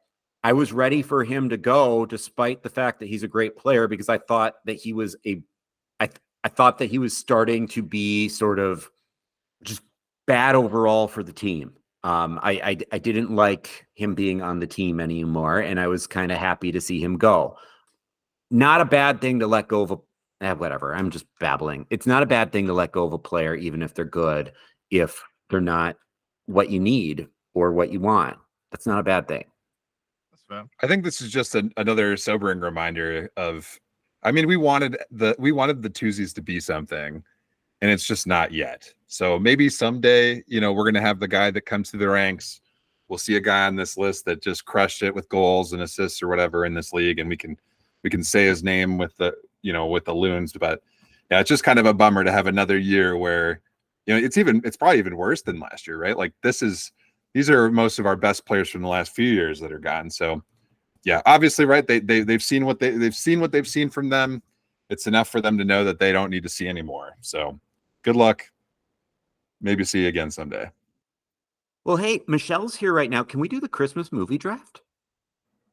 I was ready for him to go despite the fact that he's a great player because I thought that he was a I th- I thought that he was starting to be sort of just bad overall for the team. Um, I, I I didn't like him being on the team anymore, and I was kind of happy to see him go. Not a bad thing to let go of a eh, whatever. I'm just babbling. It's not a bad thing to let go of a player, even if they're good, if they're not what you need or what you want. That's not a bad thing. I think this is just an, another sobering reminder of. I mean, we wanted the we wanted the twosies to be something, and it's just not yet. So maybe someday, you know, we're gonna have the guy that comes through the ranks. We'll see a guy on this list that just crushed it with goals and assists or whatever in this league, and we can we can say his name with the you know with the loons. But yeah, it's just kind of a bummer to have another year where you know it's even it's probably even worse than last year, right? Like this is these are most of our best players from the last few years that are gone. So yeah, obviously, right? They they they've seen what they they've seen what they've seen from them. It's enough for them to know that they don't need to see anymore. So good luck. Maybe see you again someday. Well, hey, Michelle's here right now. Can we do the Christmas movie draft?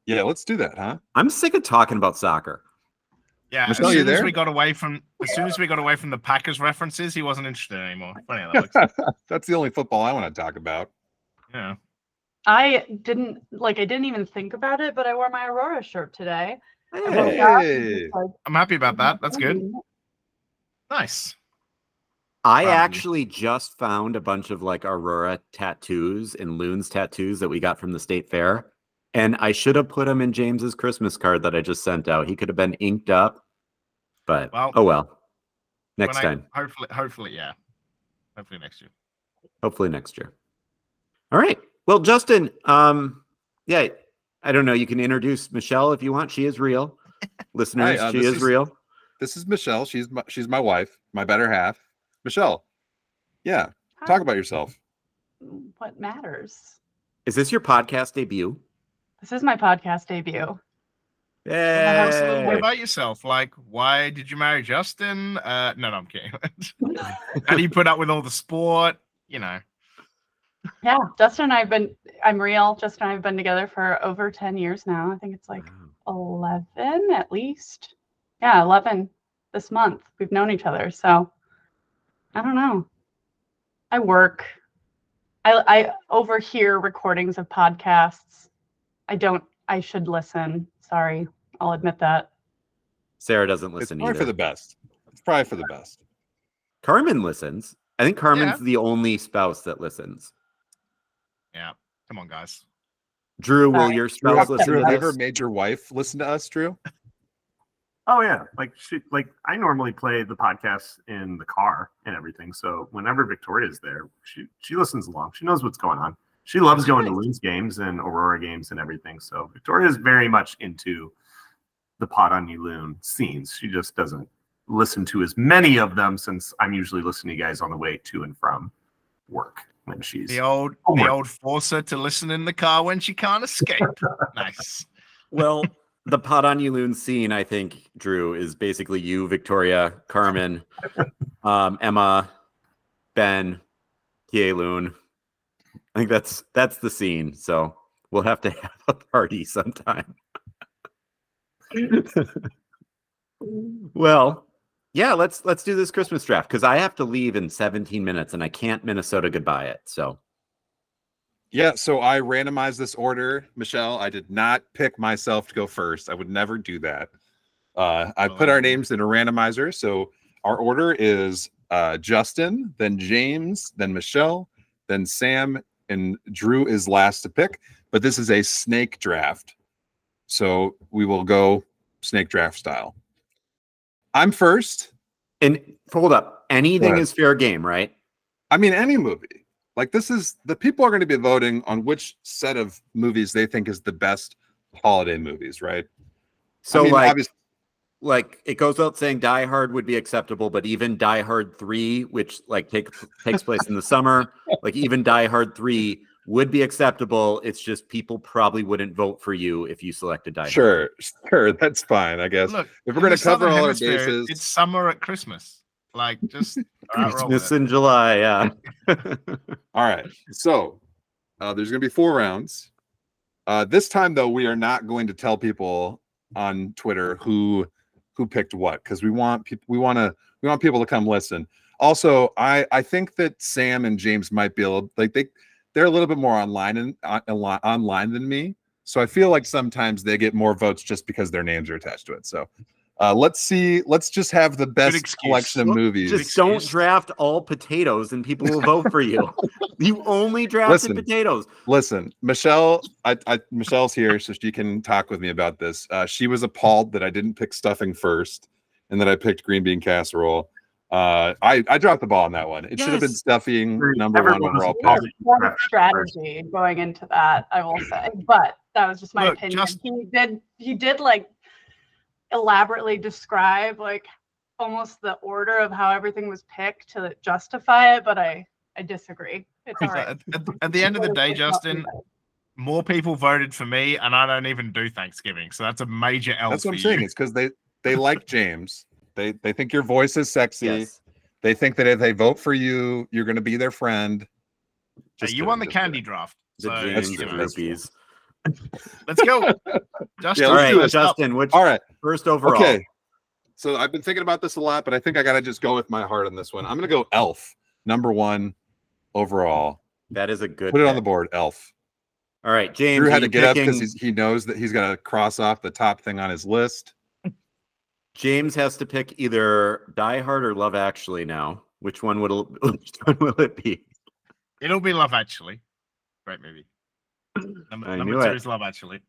Yeah, let's do that, huh? I'm sick of talking about soccer. Yeah, Michelle, as you soon as we got away from as soon as we got away from the Packers references, he wasn't interested anymore. Funny how that looks. That's the only football I want to talk about. Yeah. I didn't like. I didn't even think about it, but I wore my Aurora shirt today. Hey. Hey. Like, I'm happy about that. That's good. Nice. I Proud of you. actually just found a bunch of like Aurora tattoos and Loons tattoos that we got from the state fair. And I should have put them in James's Christmas card that I just sent out. He could have been inked up, but Well, oh well. Next When I- time. hopefully, hopefully, yeah. Hopefully next year. Hopefully next year. All right. Well, Justyn, um, yeah, I don't know. You can introduce Michelle if you want. She is real. Listeners, uh, she is, is- real. This is Michelle. She's my, she's my wife, my better half. Michelle, yeah, hi, talk about yourself. what matters. Is this your podcast debut? This is my podcast debut. Yeah. us a little about yourself. Like, why did you marry Justyn? Uh, no, no, I'm kidding. How do you put up with all the sport? You know. Yeah, Justyn and I've been. I'm real. Justyn and I've been together for over ten years now. I think it's like Wow. 11 at least. Yeah, 11 this month. We've known each other. So I don't know. I work. I, I overhear recordings of podcasts. I don't, I should listen. Sorry. I'll admit that. Sarah doesn't listen It's listen probably either. for the best. It's probably for the best. Carmen listens. I think Carmen's the only spouse that listens. Yeah. Come on, guys. Drew, will Sorry. your spouse have, listen Drew, to have you ever made your wife listen to us, Drew? Oh yeah, like she like I normally play the podcast in the car and everything. So whenever Victoria's there, she she listens along. She knows what's going on. She loves going to Nice. Loons games and Aurora games and everything. So Victoria's very much into the pot on you loon scenes. She just doesn't listen to as many of them since I'm usually listening to you guys on the way to and from work when she's The old, Oh, the old force her to listen in the car when she can't escape. nice. Well, the pot on you loon scene, I think, Drew, is basically you, Victoria, Carmen, um, Emma, Ben, TA Loon. I think that's that's the scene. So we'll have to have a party sometime. well, yeah, let's let's do this Christmas draft because I have to leave in 17 minutes and I can't Minnesota goodbye it. So Yeah, so I randomized this order, Michelle. I did not pick myself to go first. I would never do that. Uh, I put our Oh. names in a randomizer. So our order is uh, Justyn, then James, then Michelle, then Sam, and Drew is last to pick. But this is a snake draft. So we will go snake draft style. I'm first. and hold up, anything is fair game, right? I mean, any movie. Like this is the people are going to be voting on which set of movies they think is the best holiday movies, right? So I mean, like obvious- like it goes without saying Die Hard would be acceptable, but even Die Hard 3, which like take, takes place in the summer, like even Die Hard 3 would be acceptable. It's just people probably wouldn't vote for you if you selected Die Hard. sure, sure, that's fine, I guess. Look, if we're going to cover all our Hemisphere, bases, It's summer at Christmas. Like, just all right, roll with Christmas in July, yeah. all right. So uh, there's going to be four rounds. Uh, this time, though, we are not going to tell people on Twitter who who picked what because we want people we want to we want people to come listen. Also, I I think that Sam and James might be a little like they they're a little bit more online and on, online than me. So I feel like sometimes they get more votes just because their names are attached to it. So uh, let's see. Let's just have the best excuse. collection of movies. Just don't draft all potatoes and people will vote for you. you only drafted Listen. potatoes. Listen, Michelle, I, I Michelle's here, so she can talk with me about this. Uh, she was appalled that I didn't pick stuffing first, and that I picked green bean casserole. Uh, I I dropped the ball on that one. It should have been stuffing number one everyone was overall pick. that you One drafted first. strategy going into that, I will say. But that was just my Look, opinion. just- He did he did like elaborately describe like almost the order of how everything was picked to justify it, but I I disagree. It's all right. At, at- at the end of the day, Justyn, more people voted for me, and I don't even do Thanksgiving, so that's a major L That's for what I'm saying. you. It's because they they like James. They they think your voice is sexy. Yes. They think that if they vote for you, you're going to be their friend. Hey, you won the candy kidding. draft. The So, That's James true, you know, that's groupies. let's go. Justyn, Yeah, All let's do. Justyn, which All right. first overall? Okay. So I've been thinking about this a lot, but I think I gotta just go with my heart on this one. I'm gonna go Elf, number one overall. That is a good. Put it on the board, Elf. All right, James. Drew are had to you get up because he knows that he's gonna cross off the top thing on his list. James has to pick either Die Hard or Love Actually now. Which one would it, which one will it be? It'll be Love Actually. Great movie. Number, I number knew two it. is Love Actually.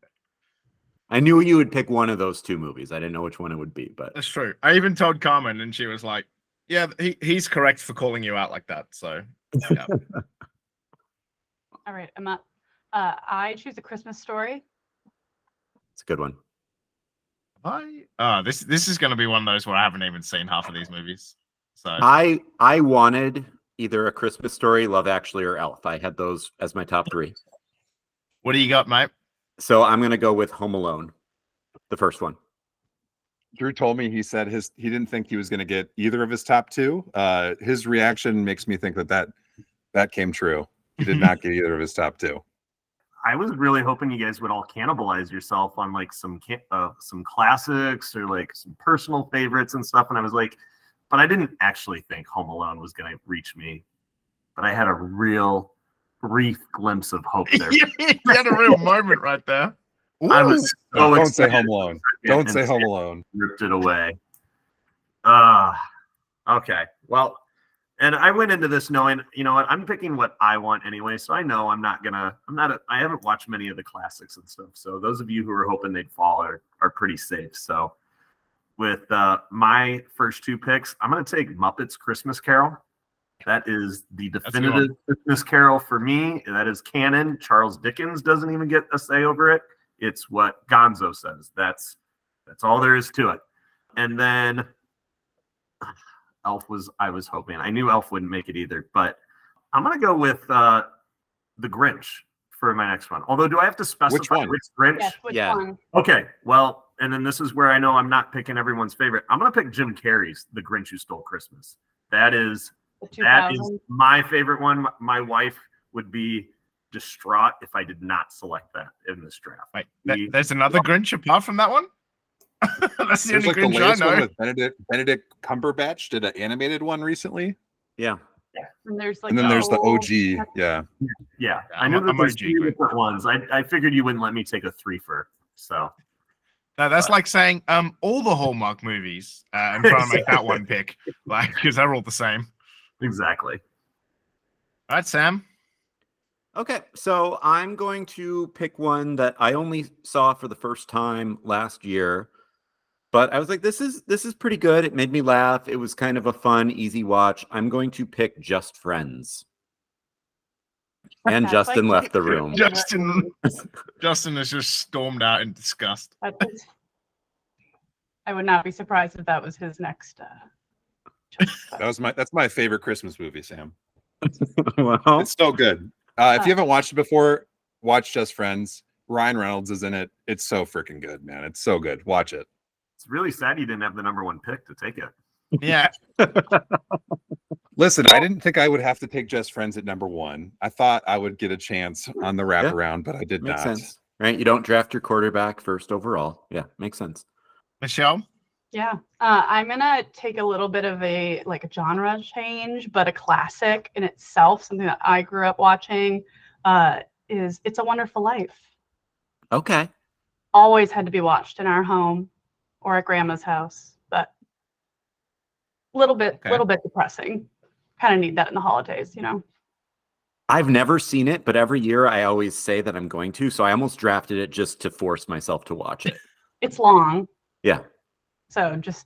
I knew you would pick one of those two movies. I didn't know which one it would be, but That's true. I even told Carmen, and she was like, "Yeah, he, he's correct for calling you out like that." So, yeah. All right, I'm up. Uh, I choose a Christmas story. it's a good one. I uh this this is going to be one of those where I haven't even seen half of these movies. So I I wanted either a Christmas Story, Love Actually, or Elf. I had those as my top three. what do you got, mate? So I'm gonna go with Home Alone, the first one. Drew told me he said his he didn't think he was gonna get either of his top two. Uh, his reaction makes me think that that that came true. He did not get either of his top two. I was really hoping you guys would all cannibalize yourself on like some uh, some classics or like some personal favorites and stuff. And I was like, but I didn't actually think Home Alone was going to reach me. But I had a real brief glimpse of hope there. you had a real moment right there. I was so Don't say Home Alone. Don't say Home Alone. ripped it away. Uh okay. Well, and I went into this knowing, you know what, I'm picking what I want anyway. So I know I'm not gonna, I'm not, a, I haven't watched many of the classics and stuff. So those of you who are hoping they'd fall are, are pretty safe. So with uh, my first two picks, I'm gonna take Muppets Christmas Carol. That is the a good one. definitive Christmas Carol for me. That is canon. Charles Dickens doesn't even get a say over it. It's what Gonzo says. That's that's all there is to it. And then Elf was I was hoping. I knew Elf wouldn't make it either, but I'm gonna go with uh the Grinch for my next one. Although do I have to specify one? which Grinch? Yes, which Yeah. one? Okay, well, and then this is where I know I'm not picking everyone's favorite. I'm gonna pick Jim Carrey's The Grinch Who Stole Christmas. That is that is my favorite one. My- My wife would be distraught if I did not select that in this draft. Wait, th- We- there's another Grinch apart from that one. That's the There's only like the Grinch I latest one with Benedict Benedict Cumberbatch did an animated one recently, Yeah. And there's like and then there's the OG. Yeah, Yeah, I I'm that I'm there's OG three different ones. I, I figured you wouldn't let me take a three for so. No, that's like saying um all the Hallmark movies uh, and trying to make that one pick, like because they're all the same. Exactly. All right, Sam. Okay, so I'm going to pick one that I only saw for the first time last year, but I was like, this is this is pretty good. It made me laugh. It was kind of a fun, easy watch. I'm going to pick Just Friends. And That's Justyn like- left the room. Justyn. Justyn has just stormed out in disgust. That is- I would not be surprised if that was his next. Uh, that was my that's my favorite Christmas movie, Sam. well, It's so good. Uh, if you haven't watched it before, watch Just Friends. Ryan Reynolds is in it. It's so freaking good, man. It's so good. Watch it. It's really sad you didn't have the number one pick to take it. Yeah, Listen, I didn't think I would have to take Just Friends at number one. I thought I would get a chance on the wraparound, but I did makes not. sense. Right? You don't draft your quarterback first overall. Yeah, makes sense. Michelle. yeah, uh, I'm gonna take a little bit of a like a genre change, but a classic in itself, something that I grew up watching, uh, is "It's a Wonderful Life." Okay. Always had to be watched in our home or at grandma's house, but a little bit, Okay. little bit depressing. Kind of need that in the holidays, you know. I've never seen it, but every year I always say that I'm going to. So I almost drafted it just to force myself to watch it. It's long, Yeah. so just,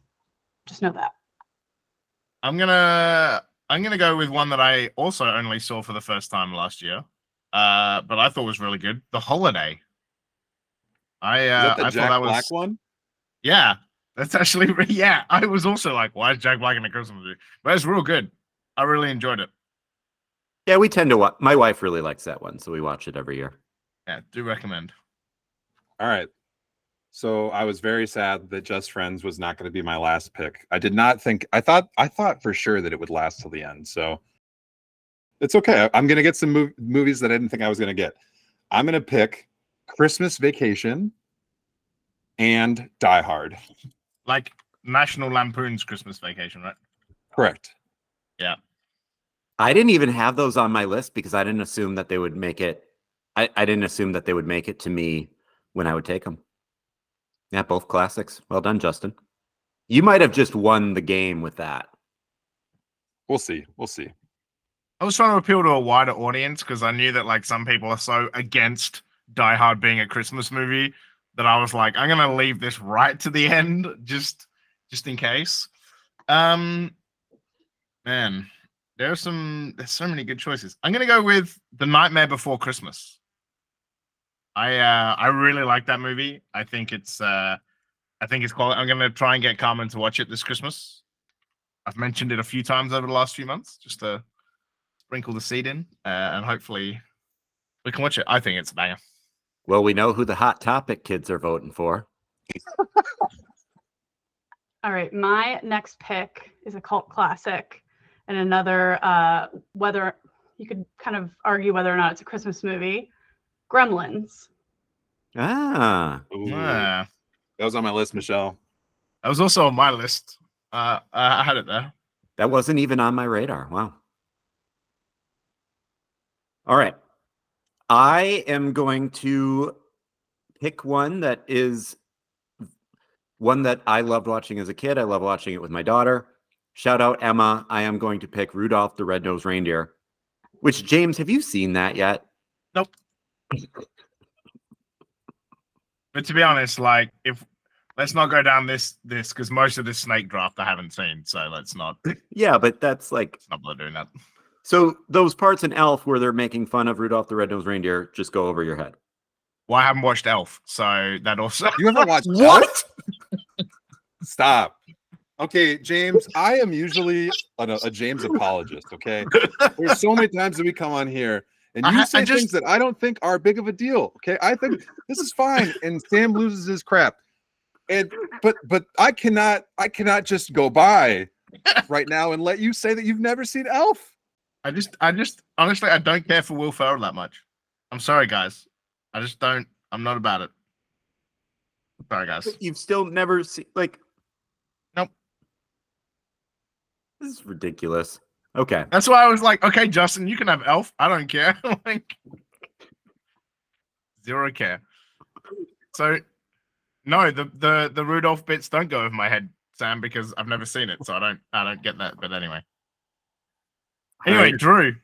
just know that. I'm gonna I'm gonna go with one that I also only saw for the first time last year, uh, but I thought was really good. The Holiday. I Is uh, that the I Jack thought that Black was one? Yeah. That's actually yeah. I was also like, why is Jack Black in a Christmas movie? But it's real good. I really enjoyed it. Yeah, we tend to watch. My wife really likes that one, so we watch it every year. Yeah, do recommend. All right. So I was very sad that Just Friends was not going to be my last pick. I did not think I thought I thought for sure that it would last till the end. So it's okay. I'm going to get some mov- movies that I didn't think I was going to get. I'm going to pick Christmas Vacation and Die Hard. Like National Lampoon's Christmas Vacation, right? Correct. Yeah. I didn't even have those on my list because I didn't assume that they would make it. I, I didn't assume that they would make it to me when I would take them. Yeah, both classics. Well done, Justyn. You might have just won the game with that. We'll see. We'll see. I was trying to appeal to a wider audience because I knew that like some people are so against Die Hard being a Christmas movie that I was like, I'm gonna leave this right to the end just just in case. Um man, there are some there's so many good choices. I'm gonna go with The Nightmare Before Christmas. I uh I really like that movie. I think it's uh I think it's quality. I'm gonna try and get Carmen to watch it this Christmas. I've mentioned it a few times over the last few months, just to sprinkle the seed in, uh, and hopefully we can watch it. I think it's a banger. Well, we know who the hot topic kids are voting for. All right, my next pick is a cult classic, and another uh, whether you could kind of argue whether or not it's a Christmas movie. Gremlins. Ah, Yeah. That was on my list, Michelle. That was also on my list. Uh, I had it there. that wasn't even on my radar. Wow. All right. I am going to pick one that is one that I loved watching as a kid. I love watching it with my daughter. Shout out Emma. I am going to pick Rudolph the Red-Nosed Reindeer. Which James, have you seen that yet? Nope. But to be honest, like if let's not go down this this because most of this snake draft I haven't seen, so let's not Yeah, but that's like not doing that. So those parts in Elf where they're making fun of Rudolph the Red-Nosed Reindeer just go over your head. Well, I haven't watched Elf, so that also You haven't watched What? Stop. Okay, James, I am usually a, a James apologist. Okay. There's so many times that we come on here and you I say things just- that I don't think are big of a deal. Okay. I think this is fine. And Sam loses his crap. And but but I cannot I cannot just go by right now and let you say that you've never seen Elf. I just, I just, honestly, I don't care for Will Ferrell that much. I'm sorry, guys. I just don't. I'm not about it. Sorry, guys. You've still never seen like Nope. This is ridiculous. Okay. That's why I was like, okay, Justyn, you can have Elf. I don't care. like zero care. So, no, the the the Rudolph bits don't go over my head, Sam, because I've never seen it, so I don't I don't get that. But anyway, anyway, Drew.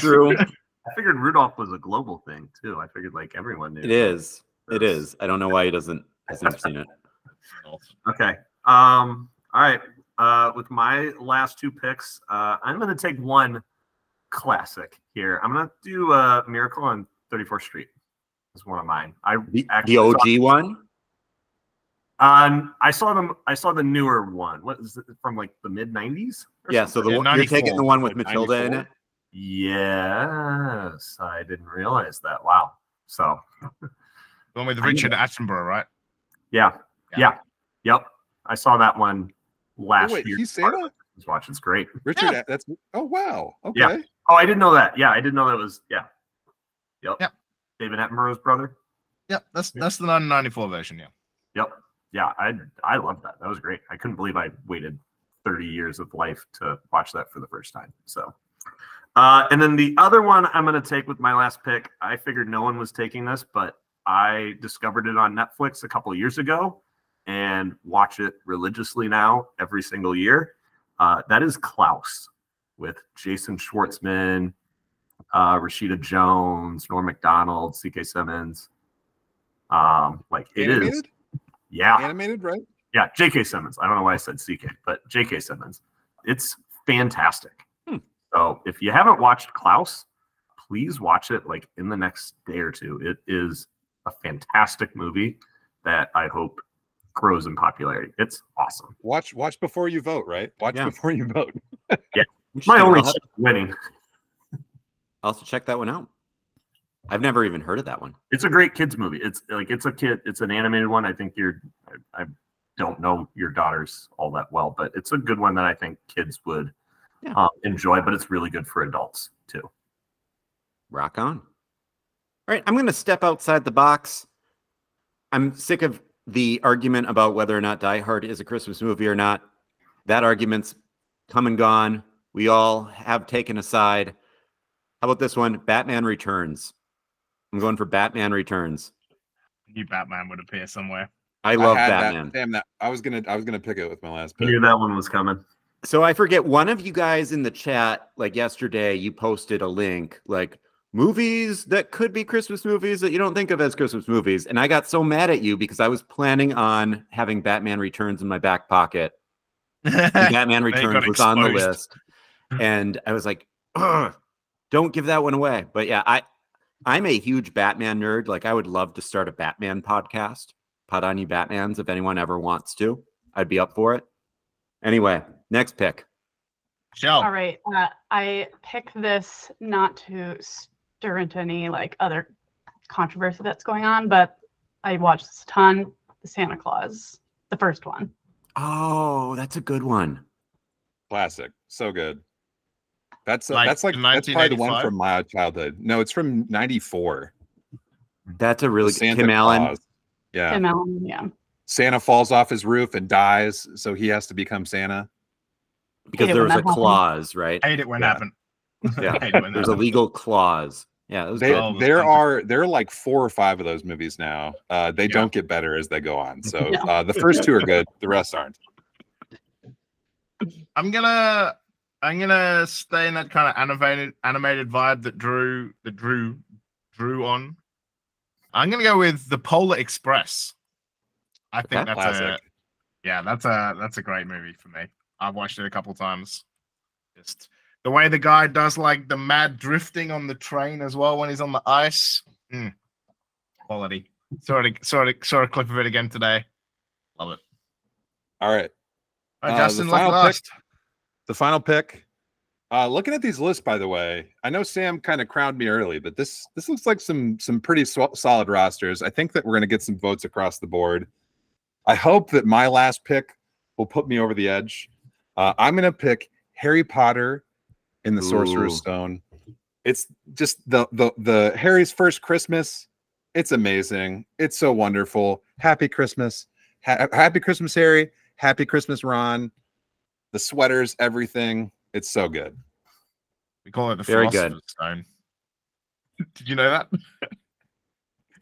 Drew. I figured Rudolph was a global thing too. I figured like everyone knew. it is. It is. I don't know why he doesn't has never seen it. Okay. Um. All right. Uh, with my last two picks, uh, I'm going to take one classic here. I'm going to do uh, Miracle on 34th Street. It's one of mine. I The, actually the saw- OG one? Um, I saw them. I saw the newer one. What is it from like the mid 90s? Yeah, so the Yeah, one, you're taking the one with like Matilda in it. Yes, I didn't realize that. Wow. So The one with Richard Attenborough, right? yeah, Yeah. yeah, yep. I saw that one last wait, year. he's Santa? Just watch. It's great. Richard, A- that's oh wow. Okay. Yeah. Oh, I didn't know that. Yeah, I didn't know that was yeah. Yep. Yep. David Attenborough's brother. Yep, that's that's the 1994 version. Yeah. Yep. Yeah, I I love that. That was great. I couldn't believe I waited 30 years of life to watch that for the first time. So, uh, and then the other one I'm going to take with my last pick. I figured no one was taking this, but I discovered it on Netflix a couple years ago and watch it religiously now every single year. Uh, that is Klaus with Jason Schwartzman, uh, Rashida Jones, Norm Macdonald, C.K. Simmons. Um, like it is, Animated? yeah, Animated, right? Yeah, J.K. Simmons. I don't know why I said C.K., but J.K. Simmons. It's fantastic. Hmm. So if you haven't watched Klaus, please watch it like in the next day or two. It is a fantastic movie that I hope grows in popularity. It's awesome. Watch watch before you vote, right? Watch Yeah. before you vote. yeah. My only I'll, have- winning. I'll have to check that one out. I've never even heard of that one. It's a great kids movie. It's like it's a kid. It's an animated one. I think you're. I, I don't know your daughters all that well, but it's a good one that I think kids would Yeah. um, enjoy. But it's really good for adults too. Rock on. All right, I'm going to step outside the box. I'm sick of the argument about whether or not Die Hard is a Christmas movie or not, that argument's come and gone. We all have taken a side. How about this one? Batman Returns. I'm going for Batman Returns. New Batman would appear somewhere. I love had Batman. That, damn that. I was gonna I was gonna pick it with my last I knew that one was coming. So I forget one of you guys in the chat, like yesterday, you posted a link like movies that could be Christmas movies that you don't think of as Christmas movies. And I got so mad at you because I was planning on having Batman Returns in my back pocket. And Batman Then it got Returns was on the list. And I was like, don't give that one away. But yeah, I I'm a huge Batman nerd. Like I would love to start a Batman podcast. Pot on you Batmans if anyone ever wants to. I'd be up for it. Anyway, next pick. Shell. All right. Uh, I pick this not to stir into any like other controversy that's going on, but I watched this a ton. The Santa Claus, the first one. Oh, that's a good one. Classic. So good. That's uh, Like that's like that's probably the one from my childhood. No, it's from '94. That's a really Santa good Tim Allen. Claus. Yeah. Tim Allen, yeah. Santa falls off his roof and dies, so he has to become Santa. Because Hate there was a that clause, right? I Hate it when Yeah. happened. Yeah. When There's a legal clause. Yeah, it was They. There are there are like four or five of those movies now. Uh, they Yeah. don't get better as they go on. So Yeah. uh, the first two are good. The rest aren't. I'm gonna I'm gonna stay in that kind of animated animated vibe that Drew that Drew drew on. I'm gonna go with the Polar Express. I think Okay. that's a yeah, that's a that's a great movie for me. I've watched it a couple times. Just the way the guy does like the mad drifting on the train as well when he's on the ice. Mm. Quality. Saw it saw it saw a clip of it again today. Love it. All right. All right, Uh, Justyn, the look final last. pick. The final pick. Uh, looking at these lists, by the way, I know Sam kind of crowned me early, but this this looks like some some pretty solid rosters. I think that we're going to get some votes across the board. I hope that my last pick will put me over the edge. Uh, I'm going to pick Harry Potter in the Sorcerer's Ooh. Stone. It's just the the the Harry's first Christmas. It's amazing. It's so wonderful. Happy Christmas. Ha- happy Christmas, Harry. Happy Christmas, Ron. The sweaters, everything. It's so good. We call it the Very Philosopher's good. Stone. Did you know that?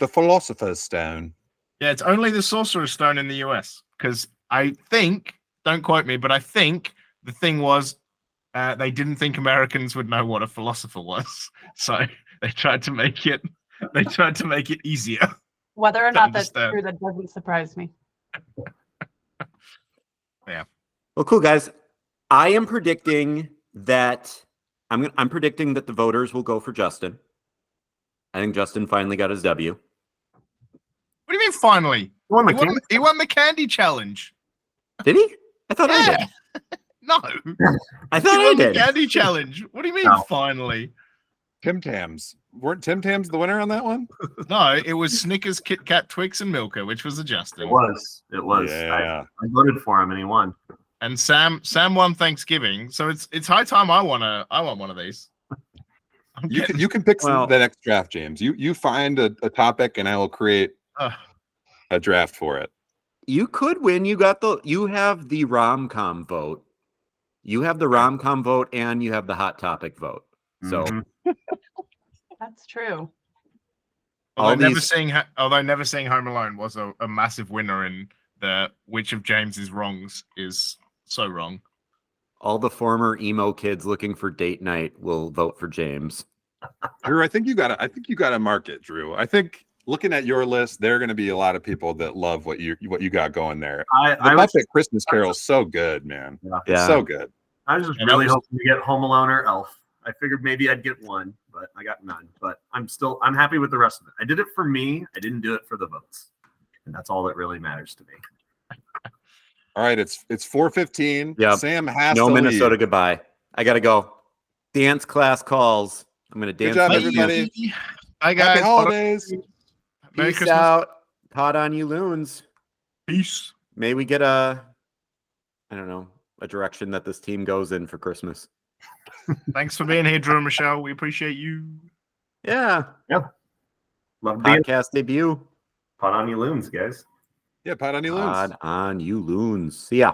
The Philosopher's Stone. Yeah, it's only the Sorcerer's Stone in the US. Because I think, don't quote me, but I think the thing was uh, they didn't think Americans would know what a philosopher was. So they tried to make it they tried to make it easier. Whether or To not that's true, that doesn't surprise me. Yeah. Well, cool guys. I am predicting that I'm I'm predicting that the voters will go for Justyn. I think Justyn finally got his W. What do you mean finally? You won the He won, he won the candy challenge. Did he? I thought I did. No. I He thought I won the did. candy challenge. What do you mean No. finally? Tim Tams. Weren't Tim Tams the winner on that one? No, it was Snickers, Kit Kat, Twix, and Milka, which was a Justyn. It was. It was. I, Yeah. I voted for him and he won. And Sam Sam won Thanksgiving, so it's it's high time I want to I want one of these. I'm You getting- can you can pick Well- the next draft, James. You you find a, a topic and I will create Ugh. a draft for it. You could win. You got the you have the rom com vote. You have the rom com vote and you have the hot topic vote. So Mhm. That's true. although all never these- seeing although never seeing Home Alone was a, a massive winner in the which of James's wrongs is so wrong. all the former emo kids looking for date night will vote for James. Drew, I think you got to I think you got to mark it, Drew. I think looking at your list, there are going to be a lot of people that love what you what you got going there. I, The I was, Muppet Christmas Carol is so good, man. yeah. It's Yeah. so good. I was just And really was- hoping to get Home Alone or Elf. I figured maybe I'd get one, but I got none. But I'm still I'm happy with the rest of it. I did it for me. I didn't do it for the votes, and that's all that really matters to me. All right, it's it's 415. Yeah, Sam has no to Minnesota leave. goodbye. I gotta go. Dance class calls. I'm gonna dance. Good job, with you. everybody. Hi Happy guys. holidays. Merry Peace Christmas. out. Pot on you loons. Peace. May we get a I don't know, a direction that this team goes in for Christmas. Thanks for being here, Drew and Michelle. We appreciate you. Yeah. Yeah. Love being Podcast debut. pot on you loons, guys. Yeah, Pod on you loons. Pod on you loons. See ya.